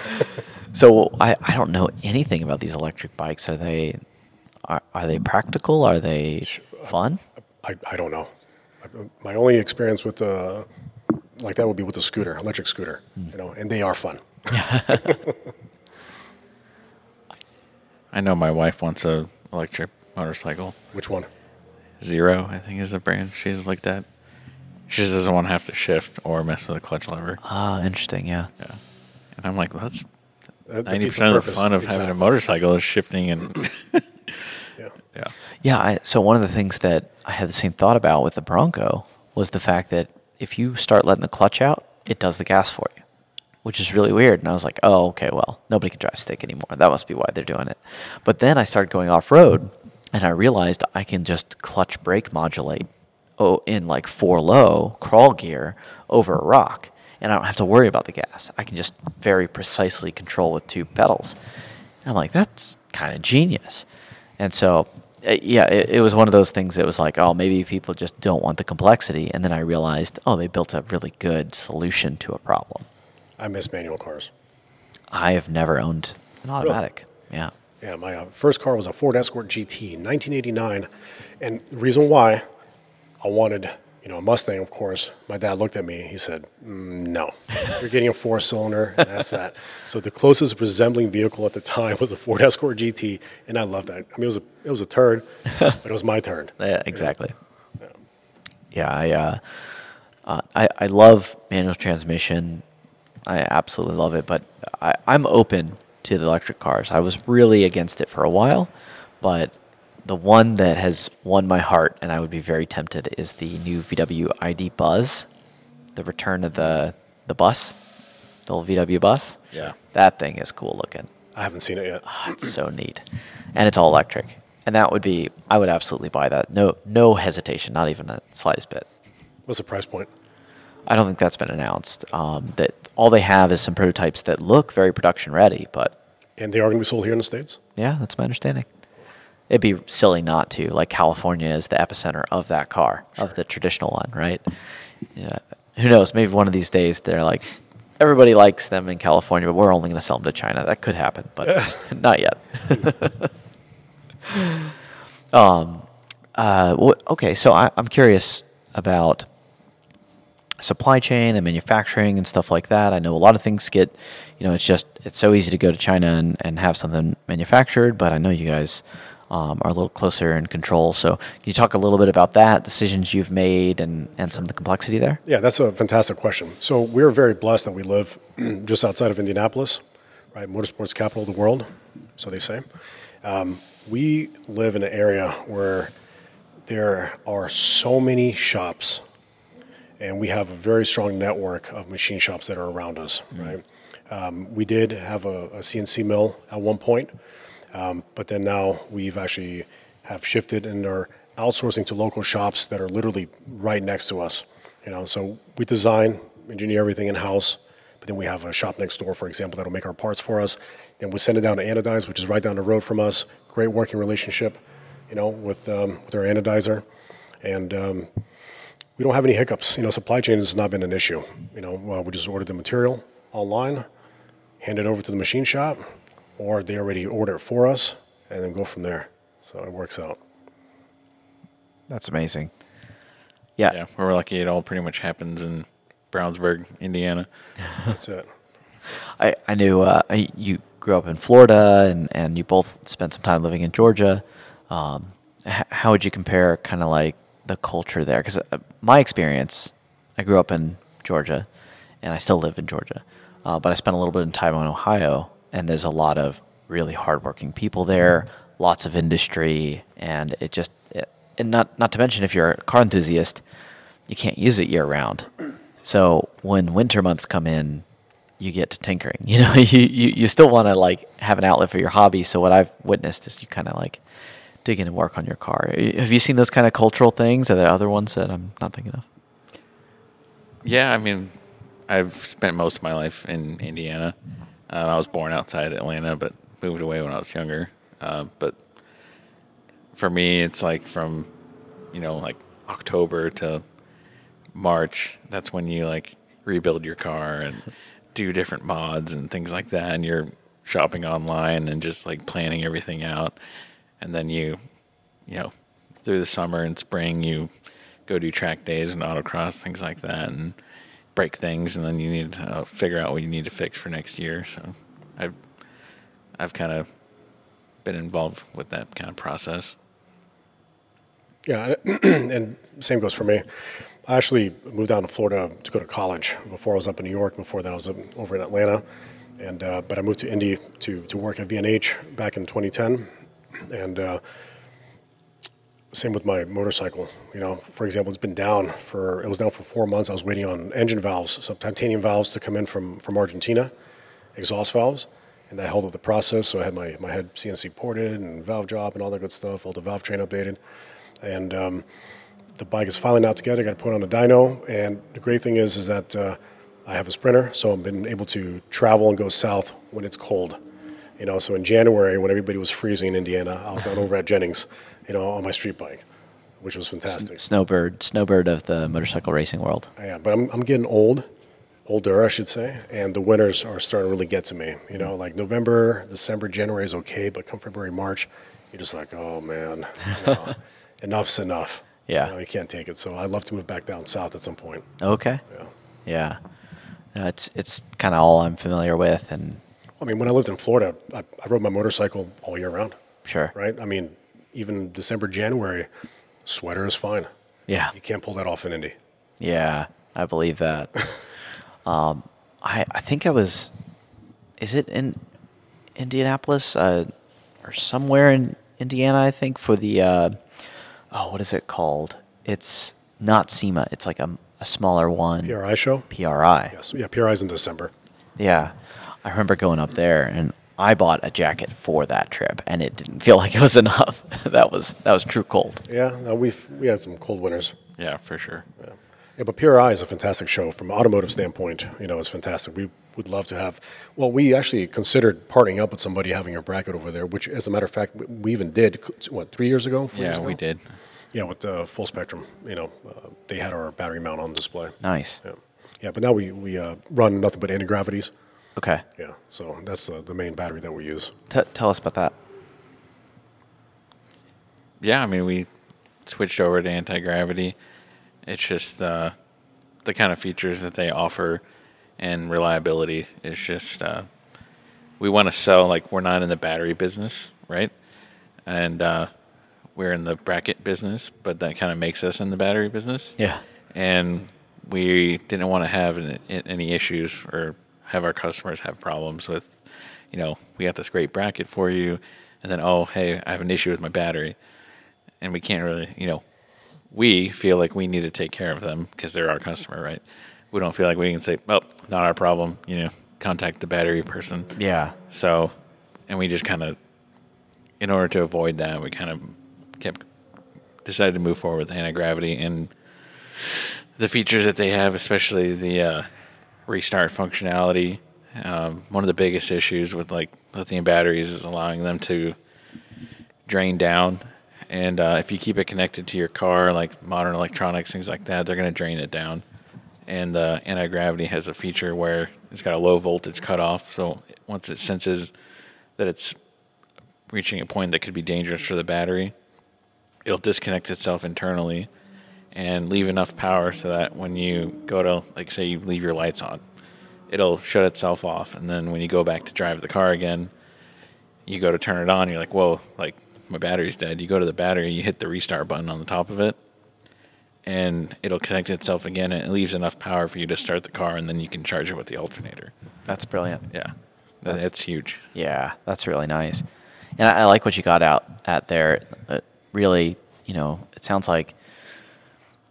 So I, I don't know anything about these electric bikes. Are they are, are they practical? Are they fun? I, I don't know. My only experience with uh, like that would be with a scooter, electric scooter, you know, and they are fun. <laughs> I know my wife wants a electric motorcycle. Which one? Zero, I think, is the brand. She's like that. She just doesn't want to have to shift or mess with the clutch lever. Ah, interesting. Yeah. Yeah. And I'm like, well, that's That ninety defeats percent of the fun of having a motorcycle is shifting and <coughs> Yeah. yeah. Yeah. I, so one of the things that I had the same thought about with the Bronco was the fact that if you start letting the clutch out, it does the gas for you, which is really weird. And I was like, oh, okay, well, nobody can drive stick anymore. That must be why they're doing it. But then I started going off road, and I realized I can just clutch brake modulate oh, in like four low crawl gear over a rock, and I don't have to worry about the gas. I can just very precisely control with two pedals. And I'm like, that's kind of genius. And so, yeah, it, it was one of those things that was like, oh, maybe people just don't want the complexity. And then I realized, oh, they built a really good solution to a problem. I miss manual cars. I have never owned an automatic. Yeah. Yeah, my uh, first car was a Ford Escort GT, 1989, and the reason why I wanted, you know, a Mustang, of course. My dad looked at me. He said, mm, "No, you're getting a four-cylinder, and that's that." <laughs> So the closest resembling vehicle at the time was a Ford Escort GT, and I loved that. I mean, it was a it was a turd, <laughs> but it was my turn. Yeah, exactly. Yeah, I, uh, uh, I I love manual transmission. I absolutely love it, but I, I'm open to the electric cars. I was really against it for a while, but the one that has won my heart, and I would be very tempted, is the new VW ID Buzz, the return of the the bus, the old VW bus. Yeah. that thing is cool looking. I haven't seen it yet. Oh, it's so neat, and it's all electric. And that would be, I would absolutely buy that. No, no hesitation, not even a slightest bit. What's the price point? I don't think that's been announced. Um, that all they have is some prototypes that look very production ready, but And they are going to be sold here in the states. yeah, that's my understanding. It'd be silly not to. Like California is the epicenter of that car, of the traditional one, right? Yeah. Who knows? Maybe one of these days they're like, everybody likes them in California, but we're only going to sell them to China. That could happen, but <laughs> not yet. <laughs> um, uh, okay, so I, I'm curious about supply chain and manufacturing and stuff like that. I know a lot of things get, you know, it's just it's so easy to go to China and, and have something manufactured, but I know you guys um, are a little closer in control. So can you talk a little bit about that, decisions you've made, and and some of the complexity there? Yeah, that's a fantastic question. So we're very blessed that we live <clears throat> just outside of Indianapolis, right? Motorsports capital of the world, so they say. Um, we live in an area where there are so many shops, and we have a very strong network of machine shops that are around us, right? Um, we did have a, a CNC mill at one point, um, but then now we've actually have shifted and are outsourcing to local shops that are literally right next to us. You know, so we design, engineer everything in house, but then we have a shop next door, for example, that'll make our parts for us. and we send it down to Anodize, which is right down the road from us. Great working relationship, you know, with um, with our anodizer, and um, we don't have any hiccups. You know, supply chain has not been an issue. You know, we just ordered the material online, hand it over to the machine shop, or they already order it for us, and then go from there. So it works out. That's amazing. Yeah. Yeah, we're lucky. It all pretty much happens in Brownsburg, Indiana. <laughs> That's it. I, I knew uh, you grew up in Florida and, and you both spent some time living in Georgia. Um, h- how would you compare kind of like the culture there? Because uh, my experience, I grew up in Georgia and I still live in Georgia, uh, but I spent a little bit of time in Ohio and there's a lot of really hardworking people there, lots of industry, and it just, it, and not, not to mention if you're a car enthusiast, you can't use it year round. So when winter months come in, you get to tinkering. <laughs> You know, you, you, you still want to like have an outlet for your hobby. So what I've witnessed is you kind of like dig in and work on your car. Have you seen those kind of cultural things? Are there other ones that I'm not thinking of? Yeah, I mean, I've spent most of my life in Indiana. Uh, I was born outside Atlanta, but moved away when I was younger. Uh, but for me, it's like from, you know, like October to March. That's when you like rebuild your car and <laughs> do different mods and things like that. And you're shopping online and just like planning everything out. And then you, you know, through the summer and spring, you go do track days and autocross, things like that, and break things. And then you need to uh, figure out what you need to fix for next year. So I've, I've kind of been involved with that kind of process. Yeah, <clears throat> and same goes for me. I actually moved down to Florida to go to college. Before I was up in New York. Before that, I was over in Atlanta. And uh, but I moved to Indy to to work at V&H back in 2010. And uh, same with my motorcycle. You know, for example, it's been down for it was down for four months. I was waiting on engine valves, some titanium valves to come in from from Argentina, exhaust valves, and that held up the process. So I had my my head CNC ported and valve job and all that good stuff. All the valve train updated, and um, the bike is finally now together. Got to put on a dyno, and the great thing is is that uh, I have a sprinter, so I've been able to travel and go south when it's cold. You know, so in January when everybody was freezing in Indiana, I was down over at Jennings, you know, on my street bike, which was fantastic. Snowbird, snowbird of the motorcycle racing world. Yeah, but I'm, I'm getting old, older, I should say, and the winters are starting to really get to me. You know, like November, December, January is okay, but come February, March, you're just like, oh man, you know, <laughs> enough's enough. Yeah. You, know, you can't take it. So I'd love to move back down south at some point. Okay. Yeah. Yeah. No, it's it's kind of all I'm familiar with, and I mean, when I lived in Florida, I, I rode my motorcycle all year round, sure. right? I mean, even December, January, sweater is fine. Yeah. You can't pull that off in Indy. Yeah, I believe that. <laughs> um, I I think I was, is it in Indianapolis uh, or somewhere in Indiana? I think for the uh, oh, what is it called? It's not SEMA. It's like a, a smaller one. PRI show? PRI. Yes. Yeah, PRI's in December. Yeah, I remember going up there and I bought a jacket for that trip, and it didn't feel <laughs> like it was enough. <laughs> that was that was true cold. Yeah, no, we've we had some cold winters. Yeah, for sure. Yeah. yeah, but PRI is a fantastic show from an automotive standpoint. You know, it's fantastic. We would love to have. Well, we actually considered partnering up with somebody having a bracket over there, which, as a matter of fact, we- we even did. What three years ago? four years Yeah, we did. Yeah, with uh, full spectrum. You know, uh, they had our battery mount on display. Nice. Yeah. Yeah, but now we, we uh, run nothing but anti-gravities. Okay. Yeah, so that's uh, the main battery that we use. T- tell us about that. Yeah, I mean, we switched over to anti gravity. It's just uh, the kind of features that they offer and reliability is just uh, we want to sell like we're not in the battery business, right? And uh, we're in the bracket business, but that kind of makes us in the battery business. Yeah. And we didn't want to have an, any issues or have our customers have problems with, you know, we got this great bracket for you, and then oh hey, I have an issue with my battery, and we can't really, you know, we feel like we need to take care of them because they're our customer, right? We don't feel like we can say, "Oh, not our problem," you know, contact the battery person. Yeah. So, and we just kind of, in order to avoid that, we kind of kept decided to move forward with anti gravity and the features that they have, especially the uh, restart functionality. Um, one of the biggest issues with like lithium batteries is allowing them to drain down. And uh, if you keep it connected to your car, like modern electronics, things like that, they're going to drain it down. And the anti gravity has a feature where it's got a low voltage cutoff. So once it senses that it's reaching a point that could be dangerous for the battery, it'll disconnect itself internally and leave enough power so that when you go to, like, say, you leave your lights on, it'll shut itself off. And then when you go back to drive the car again, you go to turn it on, you're like, whoa, like my battery's dead. You go to the battery, you hit the restart button on the top of it, and it'll connect itself again, and it leaves enough power for you to start the car, and then you can charge it with the alternator. That's brilliant. Yeah, That's- that's, huge. Yeah, that's really nice. And I, I like what you got out at there. Uh, really, you know, it sounds like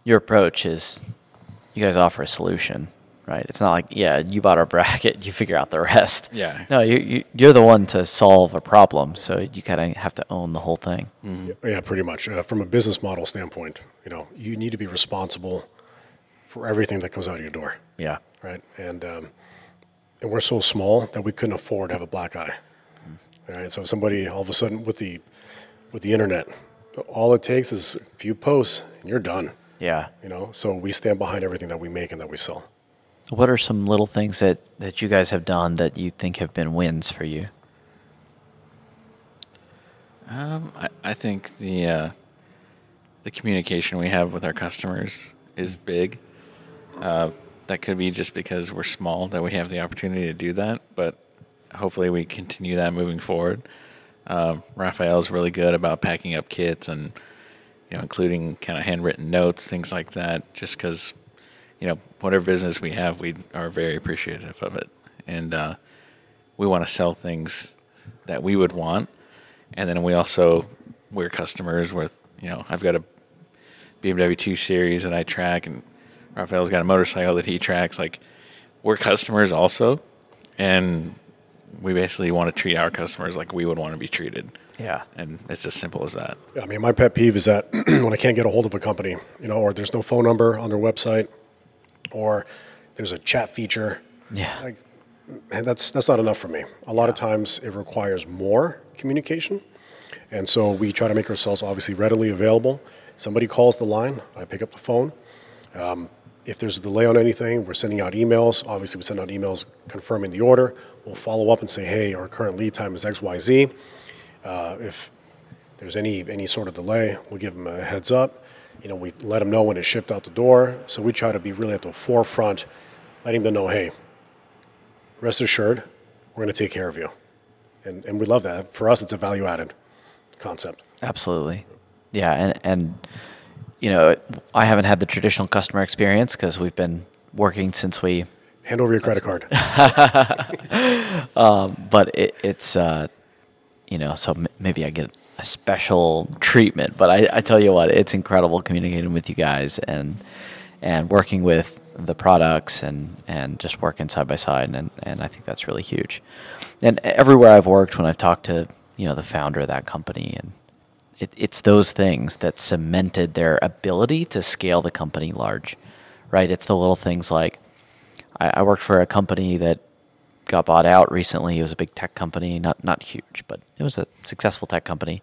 your approach is you guys offer a solution, right? It's not like, yeah, you bought our bracket, <laughs> you figure out the rest. Yeah. No, you, you, you're the one to solve a problem, so you kind of have to own the whole thing. Yeah, pretty much. Uh, from a business model standpoint, you know, you need to be responsible for everything that comes out of your door, Yeah. right? And um, and we're so small that we couldn't afford to have a black eye. All right, so if somebody all of a sudden with the with the internet, all it takes is a few posts and you're done. Yeah. You know, so we stand behind everything that we make and that we sell. What are some little things that, that you guys have done that you think have been wins for you? Um, I, I think the uh, the communication we have with our customers is big. Uh, that could be just because we're small that we have the opportunity to do that, but hopefully we continue that moving forward. Um, Raphael's really good about packing up kits and you know including kind of handwritten notes, things like that. Just because you know whatever business we have, we are very appreciative of it, and uh, we want to sell things that we would want and then we also we're customers with you know I've got a BMW 2 Series that I track, and Raphael's got a motorcycle that he tracks. Like we're customers also, and we basically want to treat our customers like we would want to be treated. Yeah. And it's as simple as that. Yeah, I mean, my pet peeve is that <clears throat> when I can't get a hold of a company, you know, or there's no phone number on their website, or there's a chat feature. Yeah. Like, and that's that's not enough for me. A lot of times, it requires more communication, and so we try to make ourselves obviously readily available. Somebody calls the line, I pick up the phone. Um, if there's a delay on anything, we're sending out emails. Obviously, we send out emails confirming the order. We'll follow up and say, hey, our current lead time is X, Y, Z. Uh, if there's any any sort of delay, we'll give them a heads up. You know, we let them know when it's shipped out the door. So we try to be really at the forefront, letting them know, hey, rest assured, we're going to take care of you. And, and we love that. For us, it's a value added concept. Absolutely. Yeah, and and you know, I haven't had the traditional customer experience because we've been working since we Hand over your credit card. <laughs> but it, it's uh, you know so m- maybe I get a special treatment. But I, I tell you what, it's incredible communicating with you guys and and working with the products and and just working side by side and and I think that's really huge. And everywhere I've worked, when I've talked to you know the founder of that company and it, it's those things that cemented their ability to scale the company large, right? It's the little things like I, I worked for a company that got bought out recently. It was a big tech company, not not huge, but it was a successful tech company.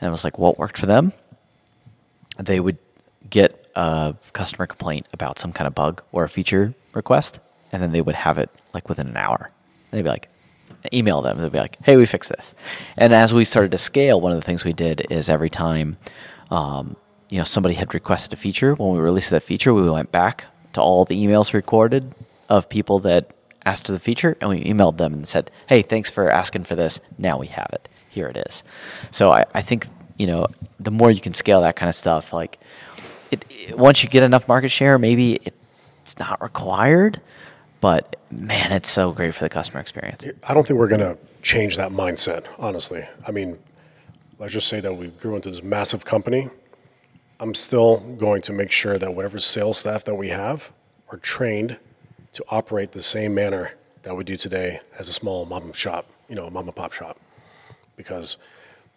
And I was like what worked for them. They would get a customer complaint about some kind of bug or a feature request, and then they would have it like within an hour. they'd be like, email them. They'd be like, "Hey, we fixed this." And as we started to scale, one of the things we did is every time, um, you know, somebody had requested a feature, when we released that feature, we went back to all the emails recorded of people that asked for the feature, and we emailed them and said, "Hey, thanks for asking for this. Now we have it. Here it is." So I, I think you know, the more you can scale that kind of stuff, like it, it once you get enough market share, maybe it's not required, but man, it's so great for the customer experience. I don't think we're going to change that mindset, honestly. I mean, let's just say that we grew into this massive company. I'm still going to make sure that whatever sales staff that we have are trained to operate the same manner that we do today as a small mom and shop, you know, a mom and pop shop. Because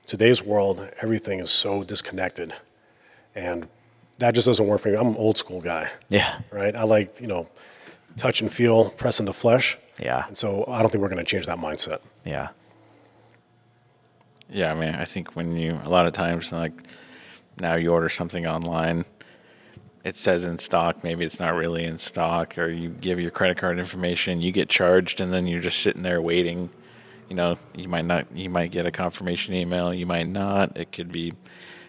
today's world, everything is so disconnected. And that just doesn't work for me. I'm an old school guy. Yeah. Right? I like, you know, touch and feel, press in the flesh. Yeah. And so I don't think we're going to change that mindset. Yeah. Yeah, I mean, I think when you a lot of times like now you order something online, it says in stock, maybe it's not really in stock, or you give your credit card information, you get charged, and then you're just sitting there waiting. You know, you might not, you might get a confirmation email, you might not. It could be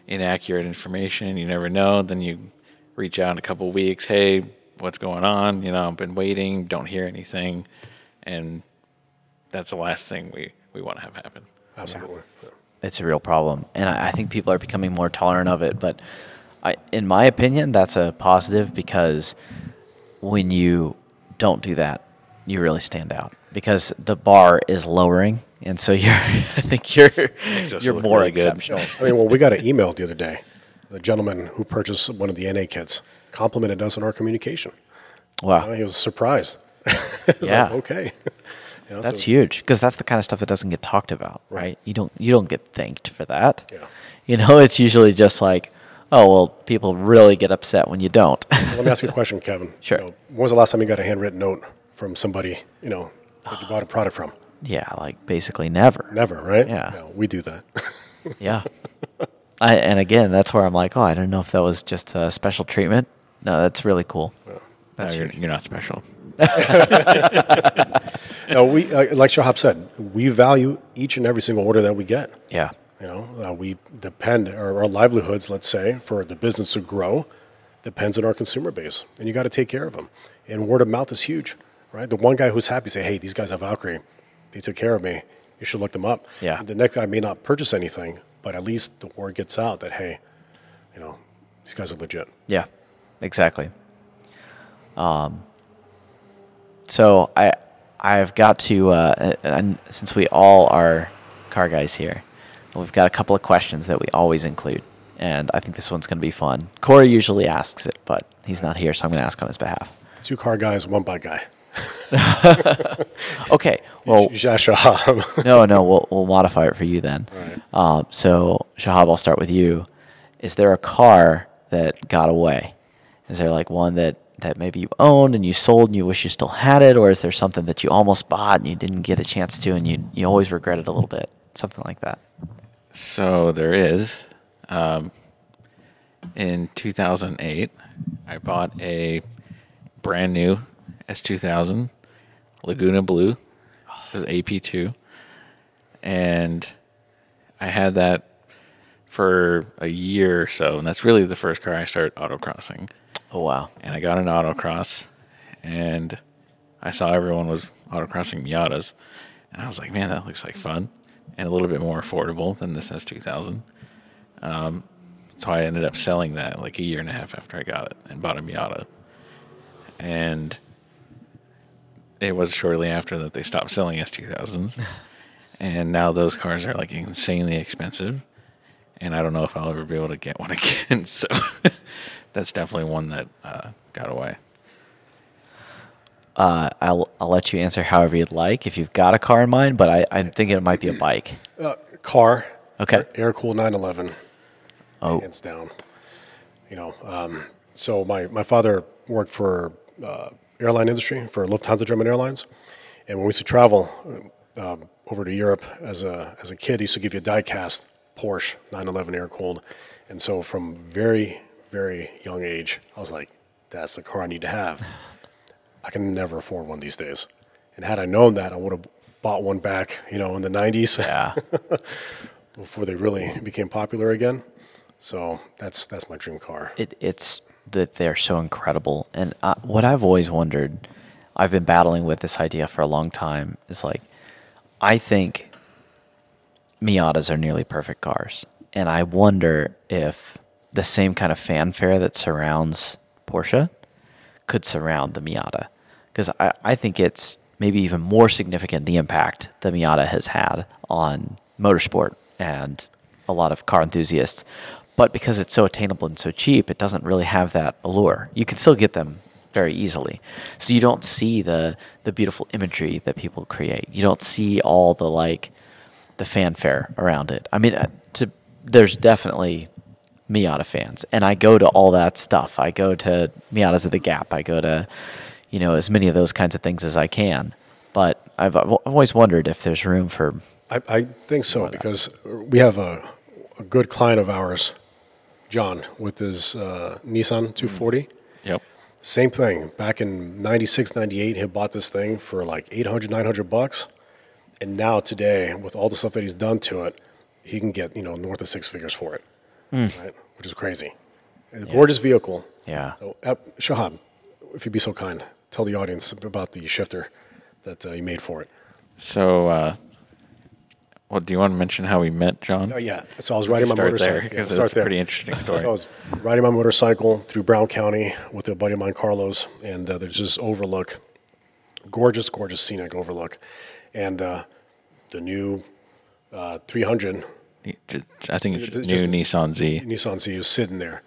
inaccurate information. You never know. Then you reach out in a couple weeks, hey, what's going on? You know, I've been waiting, don't hear anything, and that's the last thing we we want to have happen. Absolutely. It's a real problem, and I, I think people are becoming more tolerant of it. But I, in my opinion, that's a positive because when you don't do that, you really stand out because the bar is lowering, and so you're. <laughs> I think you're you're more really good. exceptional. I mean, well, we got an email the other day. The gentleman who purchased one of the NA kits complimented us on our communication. Wow, Uh, he was surprised. <laughs> Yeah. like, okay. <laughs> You know, that's so- huge because that's the kind of stuff that doesn't get talked about, right? Right. You don't you don't get thanked for that. Yeah. You know, it's usually just like, oh well, people really get upset when you don't. Let me ask you a question, Kevin. <laughs> Sure. You know, when was the last time you got a handwritten note from somebody, you know, that you bought a product from? <sighs> yeah, like basically never. Never, right? Yeah. No, we do that. Yeah. I, and again, that's where I'm like, oh, I don't know if that was just a special treatment. No, that's really cool. No, That's you're, you're not special. <laughs> no, we, uh, like Shahab said, we value each and every single order that we get. Yeah. You know, uh, we depend, our, our livelihoods, let's say, for the business to grow, depends on our consumer base, and you got to take care of them. And word of mouth is huge, right? The one guy who's happy say, "Hey, these guys have Valkyrie, they took care of me. You should look them up." Yeah. The next guy may not purchase anything, but at least the word gets out that, hey, you know, these guys are legit. Yeah, exactly. Um, so I I've got to uh, and since we all are car guys here, we've got a couple of questions that we always include, and I think this one's going to be fun. Corey usually asks it, but he's not here, so I'm going to ask on his behalf. Two car guys, one bike guy. <laughs> Okay. <laughs> Well, you should ask Shahab. <laughs> no, no, we'll we'll modify it for you then. Um, so Shahab, I'll start with you. Is there a car that got away? Is there like one that that maybe you owned and you sold and you wish you still had it, or is there something that you almost bought and you didn't get a chance to and you you always regret it a little bit? Something like that. So there is. Um, in 2008, I bought a brand new S2000 Laguna Blue. Was AP2. And I had that for a year or so. And that's really the first car I started autocrossing. Oh wow. And I got an autocross. And I saw everyone was autocrossing Miatas. And I was like, man, that looks like fun. And a little bit more affordable than this S2000. Um, so I ended up selling that like a year and a half after I got it and bought a Miata. And it was shortly after that they stopped selling S2000s. <laughs> and now those cars are like insanely expensive. And I don't know if I'll ever be able to get one <laughs> again. So that's definitely one that uh, got away. Uh, I'll I'll let you answer however you'd like if you've got a car in mind, but I, I'm thinking it might be a bike. uh, car. Okay. Air cooled 911. Oh. hands down. You know, um, so my, my father worked for uh, airline industry for Lufthansa German Airlines, and when we used to travel um, over to Europe as a as a kid, he used to give you a die-cast Porsche 911 air cooled, and so from very very young age. I was like, that's the car I need to have. I can never afford one these days. And had I known that, I would have bought one back, you know, in the 90s Yeah. <laughs> before they really became popular again. So that's that's my dream car. it, it's that they're so incredible. And uh, what I've always wondered, I've been battling with this idea for a long time, is like, I think Miatas are nearly perfect cars. And I wonder if the same kind of fanfare that surrounds Porsche could surround the Miata. Because I, I think it's maybe even more significant the impact the Miata has had on motorsport and a lot of car enthusiasts. But because it's so attainable and so cheap, it doesn't really have that allure. You can still get them very easily. So you don't see the the beautiful imagery that people create. You don't see all the like the fanfare around it. I mean, uh, to there's definitely Miata fans, and I go to all that stuff. I go to Miatas at the Gap. I go to, you know, as many of those kinds of things as I can. But I've, I've always wondered if there's room for. I, I think so because we have a, a good client of ours, John, with his uh, Nissan 240. Yep. Same thing. Back in 96, 98, he bought this thing for like 800, 900 bucks. And now today, with all the stuff that he's done to it, he can get, you know, north of six figures for it, right? Which is crazy. A gorgeous vehicle. Yeah. So, uh, Shahab, if you'd be so kind, tell the audience about the shifter that uh, you made for it. So, uh, well, do you want to mention how we met, John? Oh, yeah. So I was riding my motorcycle. there Yeah, start it's a pretty interesting story. <laughs> So I was riding my motorcycle through Brown County with a buddy of mine, Carlos, and uh, there's this overlook, gorgeous, gorgeous scenic overlook, and uh, the new uh, 300 I think it's It's new just- Nissan Z. Nissan Z was sitting there.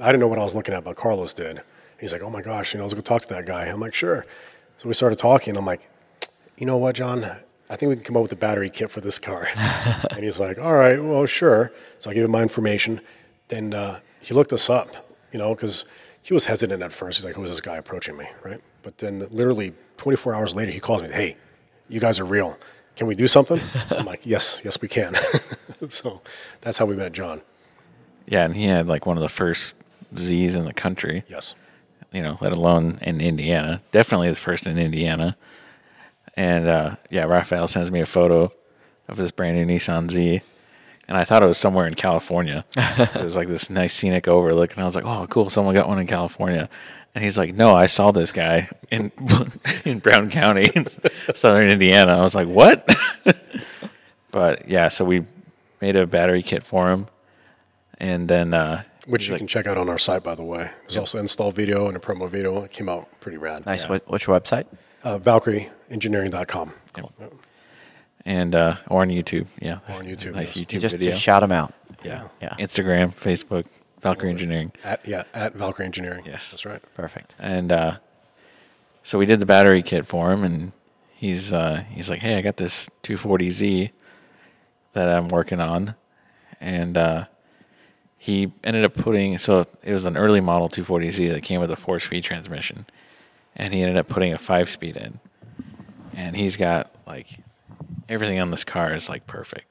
I didn't know what I was looking at, but Carlos did. He's like, "Oh my gosh, you know, let's go talk to that guy." I'm like, "Sure." So we started talking. I'm like, "You know what, John? I think we can come up with a battery kit for this car." <laughs> and he's like, "All right, well, sure." So I gave him my information. Then uh, he looked us up, you know, because he was hesitant at first. He's like, "Who is this guy approaching me?" Right? But then, literally 24 hours later, he calls me, "Hey, you guys are real. Can we do something?" I'm like, "Yes, yes, we can." <laughs> so that's how we met John. Yeah, and he had like one of the first Z's in the country. Yes. you know, let alone in Indiana. Definitely the first in Indiana. And uh, yeah, Raphael sends me a photo of this brand new Nissan Z, and I thought it was somewhere in California. <laughs> so it was like this nice scenic overlook, and I was like, "Oh, cool! Someone got one in California." And he's like, "No, I saw this guy in <laughs> in Brown County, in <laughs> Southern Indiana." I was like, "What?" but yeah, so we made a battery kit for him, and then uh, Which you like, can check out on our site, by the way. There's also install video and a promo video. It came out pretty rad. Nice. What, what's your website? Uh, ValkyrieEngineering.com. and uh, or on YouTube, yeah, Or on YouTube, nice yes. YouTube just, video. just shout them out. Yeah. Yeah. Instagram, Facebook, Valkyrie Engineering. At, yeah, at Valkyrie Engineering. Yes. That's right. Perfect. And uh, so we did the battery kit for him, and he's uh, he's like, "Hey, I got this 240Z that I'm working on," and uh, he ended up putting so it was an early model 240Z that came with a four-speed transmission, and he ended up putting a five-speed in, and he's got like everything on this car is like perfect.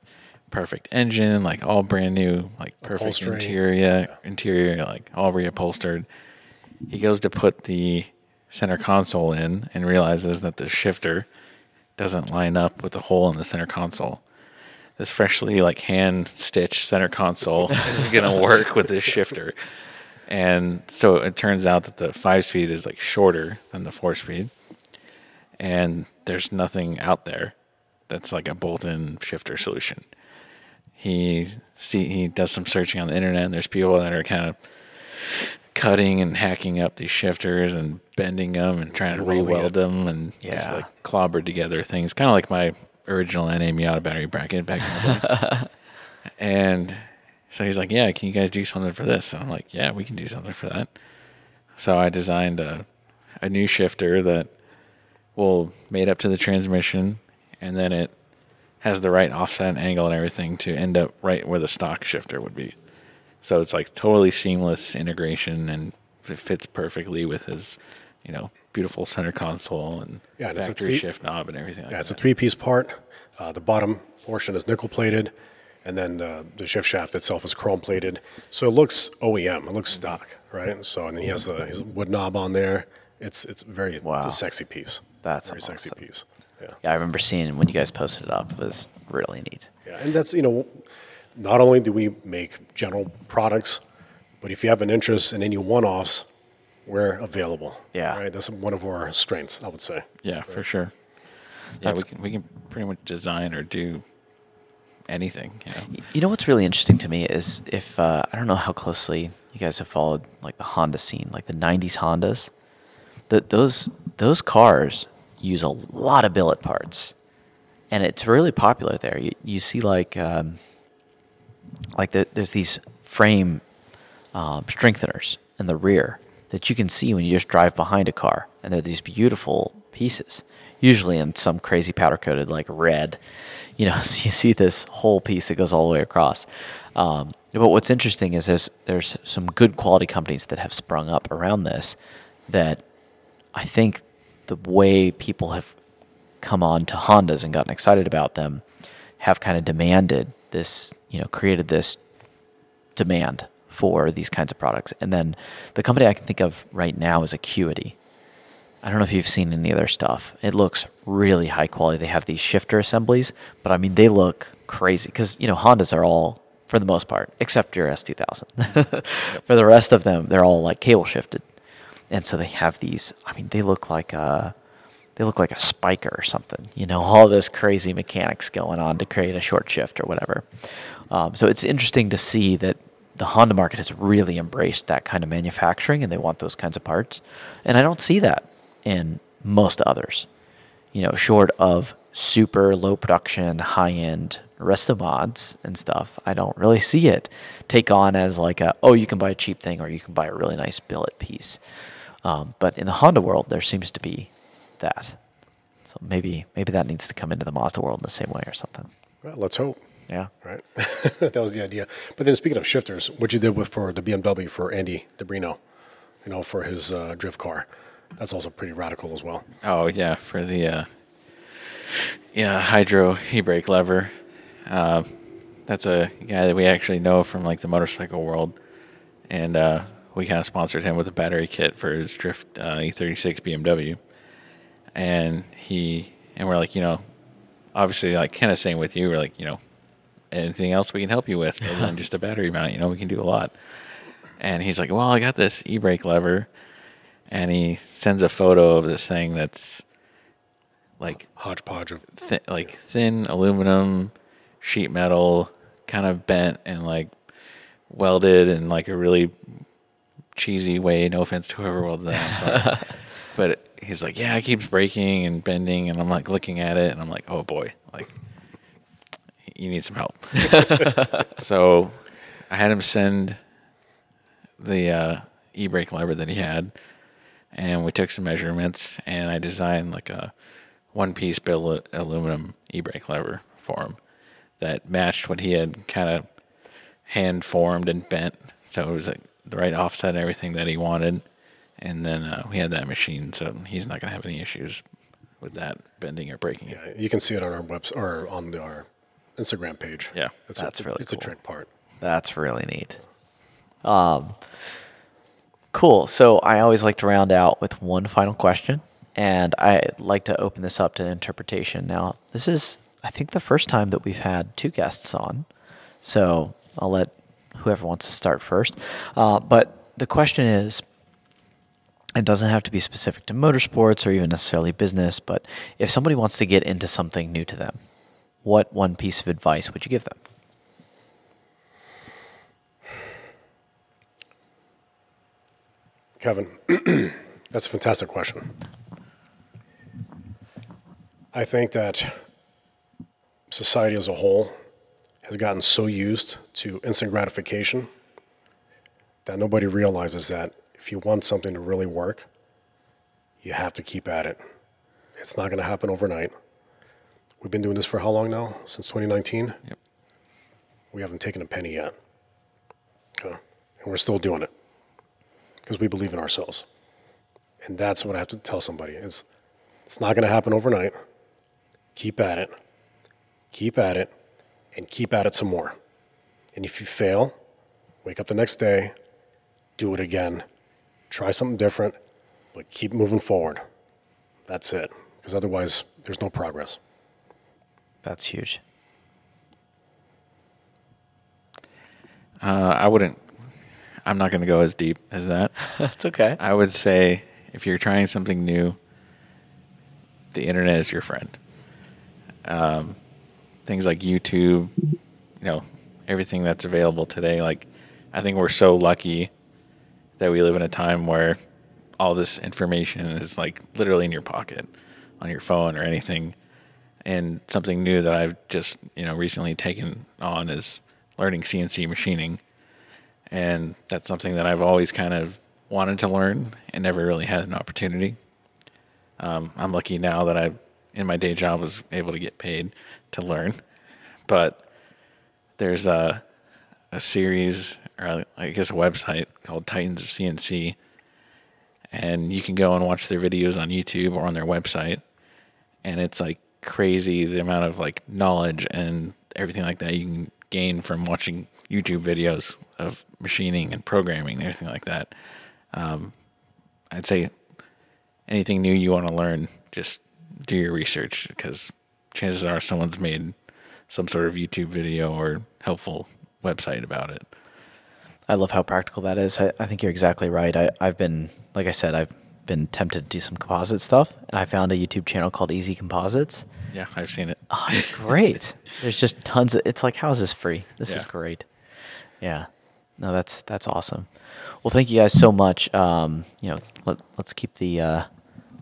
Perfect engine, like all brand new, like perfect Upholstery. interior, interior, like all reupholstered he goes to put the center console in and realizes that the shifter doesn't line up with the hole in the center console. This freshly like hand stitched center console isn't going to work with this shifter. And so it turns out that the five speed is like shorter than the four speed. And there's nothing out there that's like a bolt in shifter solution. He see he does some searching on the internet and there's people that are kind of cutting and hacking up these shifters and bending them and trying to re-weld them and just like clobbered together things, kind of like my original NA Miata battery bracket back in the day. <laughs> and so he's like, "Yeah, can you guys do something for this?" And I'm like, "Yeah, we can do something for that." So I designed a a new shifter that will mate up to the transmission, and then it has the right offset angle and everything to end up right where the stock shifter would be. So it's like totally seamless integration and it fits perfectly with his, you know, beautiful center console and Yeah, and a factory three- shift knob and everything like Yeah, it's a three piece part. Uh, the bottom portion is nickel plated. and then the, the shift shaft itself is chrome plated, so it looks OEM. It looks stock, right? So and then he has the his wood knob on there. It's it's very Wow. it's a sexy piece. That's a very sexy piece. Yeah. Yeah, I remember seeing when you guys posted it up. It was really neat. Yeah, and that's you know, not only do we make general products, but if you have an interest in any one-offs, we're available. Yeah. right. That's one of our strengths, I would say. Yeah, for sure. Yeah, we can we can pretty much design or do anything. You know? You know what's really interesting to me is if uh, I don't know how closely you guys have followed like the Honda scene, like the '90s Hondas. That those those cars use a lot of billet parts, and it's really popular there. You, you see like um, like the, there's these frame um, strengtheners in the rear that you can see when you just drive behind a car, and they're these beautiful pieces, usually in some crazy powder coated like red. You know, <laughs> so you see this whole piece that goes all the way across. Um, but what's interesting is there's there's some good quality companies that have sprung up around this that I think the way people have come on to Hondas and gotten excited about them have kind of demanded this, you know, created this demand for these kinds of products. And then the company I can think of right now is Acuity. I don't know if you've seen any of their stuff. It looks really high quality. They have these shifter assemblies, but I mean, they look crazy because, you know, Hondas are all, for the most part, except your S2000. <laughs> For the rest of them, they're all like cable shifted. And so they have these, I mean, they look like a, they look like a spiker or something, you know, <laughs> all this crazy mechanics going on to create a short shift or whatever. Um, so it's interesting to see that the Honda market has really embraced that kind of manufacturing and they want those kinds of parts. And I don't see that in most others, you know, short of super low production, high end resto mods and stuff. I don't really see it take on as like a, oh, you can buy a cheap thing or you can buy a really nice billet piece. Um, but in the Honda world, there seems to be that. So maybe maybe that needs to come into the Mazda world in the same way or something. Well, let's hope. Yeah. Right. <laughs> that was the idea. But then speaking of shifters, what you did with for the BMW for Andy Debrino, you know, for his uh, drift car, that's also pretty radical as well. Oh yeah, for the uh, yeah hydro e-brake lever. Uh, that's a guy that we actually know from like the motorcycle world, and uh, we kind of sponsored him with a battery kit for his Drift uh, E36 BMW, and he and we're like, you know, obviously like kind of same with you, we're like, you know, anything else we can help you with other than <laughs> just a battery mount, you know, we can do a lot. And he's like, well, I got this e-brake lever, and he sends a photo of this thing that's like Hodgepodge of thi- like thin aluminum sheet metal, kind of bent and like welded and like a really cheesy way. No offense to whoever welded that, <laughs> but he's like, yeah, it keeps breaking and bending, and I'm like looking at it, and I'm like, oh boy, like you need some help. <laughs> so I had him send the uh, e-brake lever that he had, and we took some measurements, and I designed like a one-piece billet aluminum e-brake lever for him that matched what he had kind of hand formed and bent, so it was like the right offset and everything that he wanted. And then uh, we had that machine, so he's not gonna have any issues with that bending or breaking it. Yeah, you can see it on our website or on the, our Instagram page. Yeah. it's That's a, really it's cool. a trick part. That's really neat. Um, cool. So I always like to round out with one final question, and I like to open this up to interpretation. Now, this is, I think, the first time that we've had two guests on, so I'll let whoever wants to start first. Uh, but the question is, it doesn't have to be specific to motorsports or even necessarily business, but if somebody wants to get into something new to them, what one piece of advice would you give them? Kevin, <clears throat> that's a fantastic question. I think that society as a whole has gotten so used to instant gratification that nobody realizes that if you want something to really work, you have to keep at it. It's not going to happen overnight. We've been doing this for how long now? Since 2019? Yep. We haven't taken a penny yet. Okay. And we're still doing it because we believe in ourselves. And that's what I have to tell somebody. It's it's not going to happen overnight. Keep at it. Keep at it. And keep at it some more. And if you fail, wake up the next day, do it again, try something different, but keep moving forward. That's it, because otherwise, there's no progress. That's huge. Uh, I wouldn't. I'm not going to go as deep as that. <laughs> That's okay. I would say if you're trying something new, the internet is your friend. Um, things like YouTube, you know, everything that's available today. Like, I think we're so lucky that we live in a time where all this information is like literally in your pocket, on your phone or anything. And something new that I've just you know recently taken on is learning CNC machining, and that's something that I've always kind of wanted to learn and never really had an opportunity. Um, I'm lucky now that I, in my day job, was able to get paid to learn, but there's a a series or I guess a website called Titans of CNC, and you can go and watch their videos on YouTube or on their website, and it's like crazy the amount of like knowledge and everything like that you can gain from watching YouTube videos of machining and programming and everything like that. Um, I'd say anything new you want to learn, just do your research because chances are someone's made some sort of YouTube video or helpful website about it. I love how practical that is. I, I think you're exactly right. I, I've been, like I said, I've been tempted to do some composite stuff, and I found a YouTube channel called Easy Composites. Yeah, I've seen it. Oh, it's great. <laughs> There's just tons of. It's like, how is this free? This is great. Yeah. No, that's that's awesome. Well, thank you guys so much. Um, you know, let, let's keep the. Uh,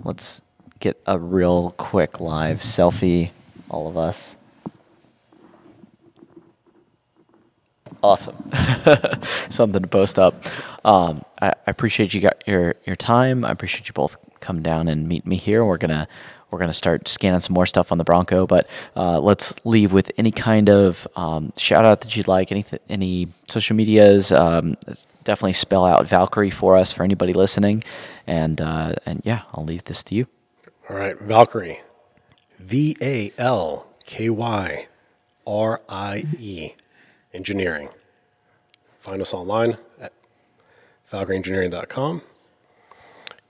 let's get a real quick live selfie, all of us. Awesome. <laughs> Something to post up. Um, I, I appreciate you got your your time. I appreciate you both come down and meet me here. We're gonna we're gonna start scanning some more stuff on the Bronco, but uh, let's leave with any kind of um, shout out that you'd like. Any any social medias. Um, definitely spell out Valkyrie for us for anybody listening, and uh, and yeah, I'll leave this to you. All right, Valkyrie. V A L K Y R I E Engineering. Find us online at valkyrieengineering.com.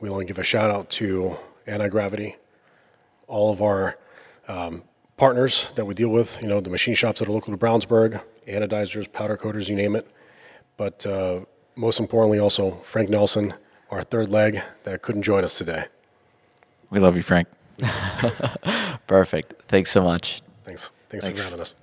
We want to give a shout out to Anti Gravity, all of our um, partners that we deal with, you know, the machine shops that are local to Brownsburg, anodizers, powder coaters, you name it. But uh, most importantly, also Frank Nelson, our third leg that couldn't join us today. We love you, Frank. <laughs> Perfect. Thanks so much. Thanks. Thanks, Thanks. for having us.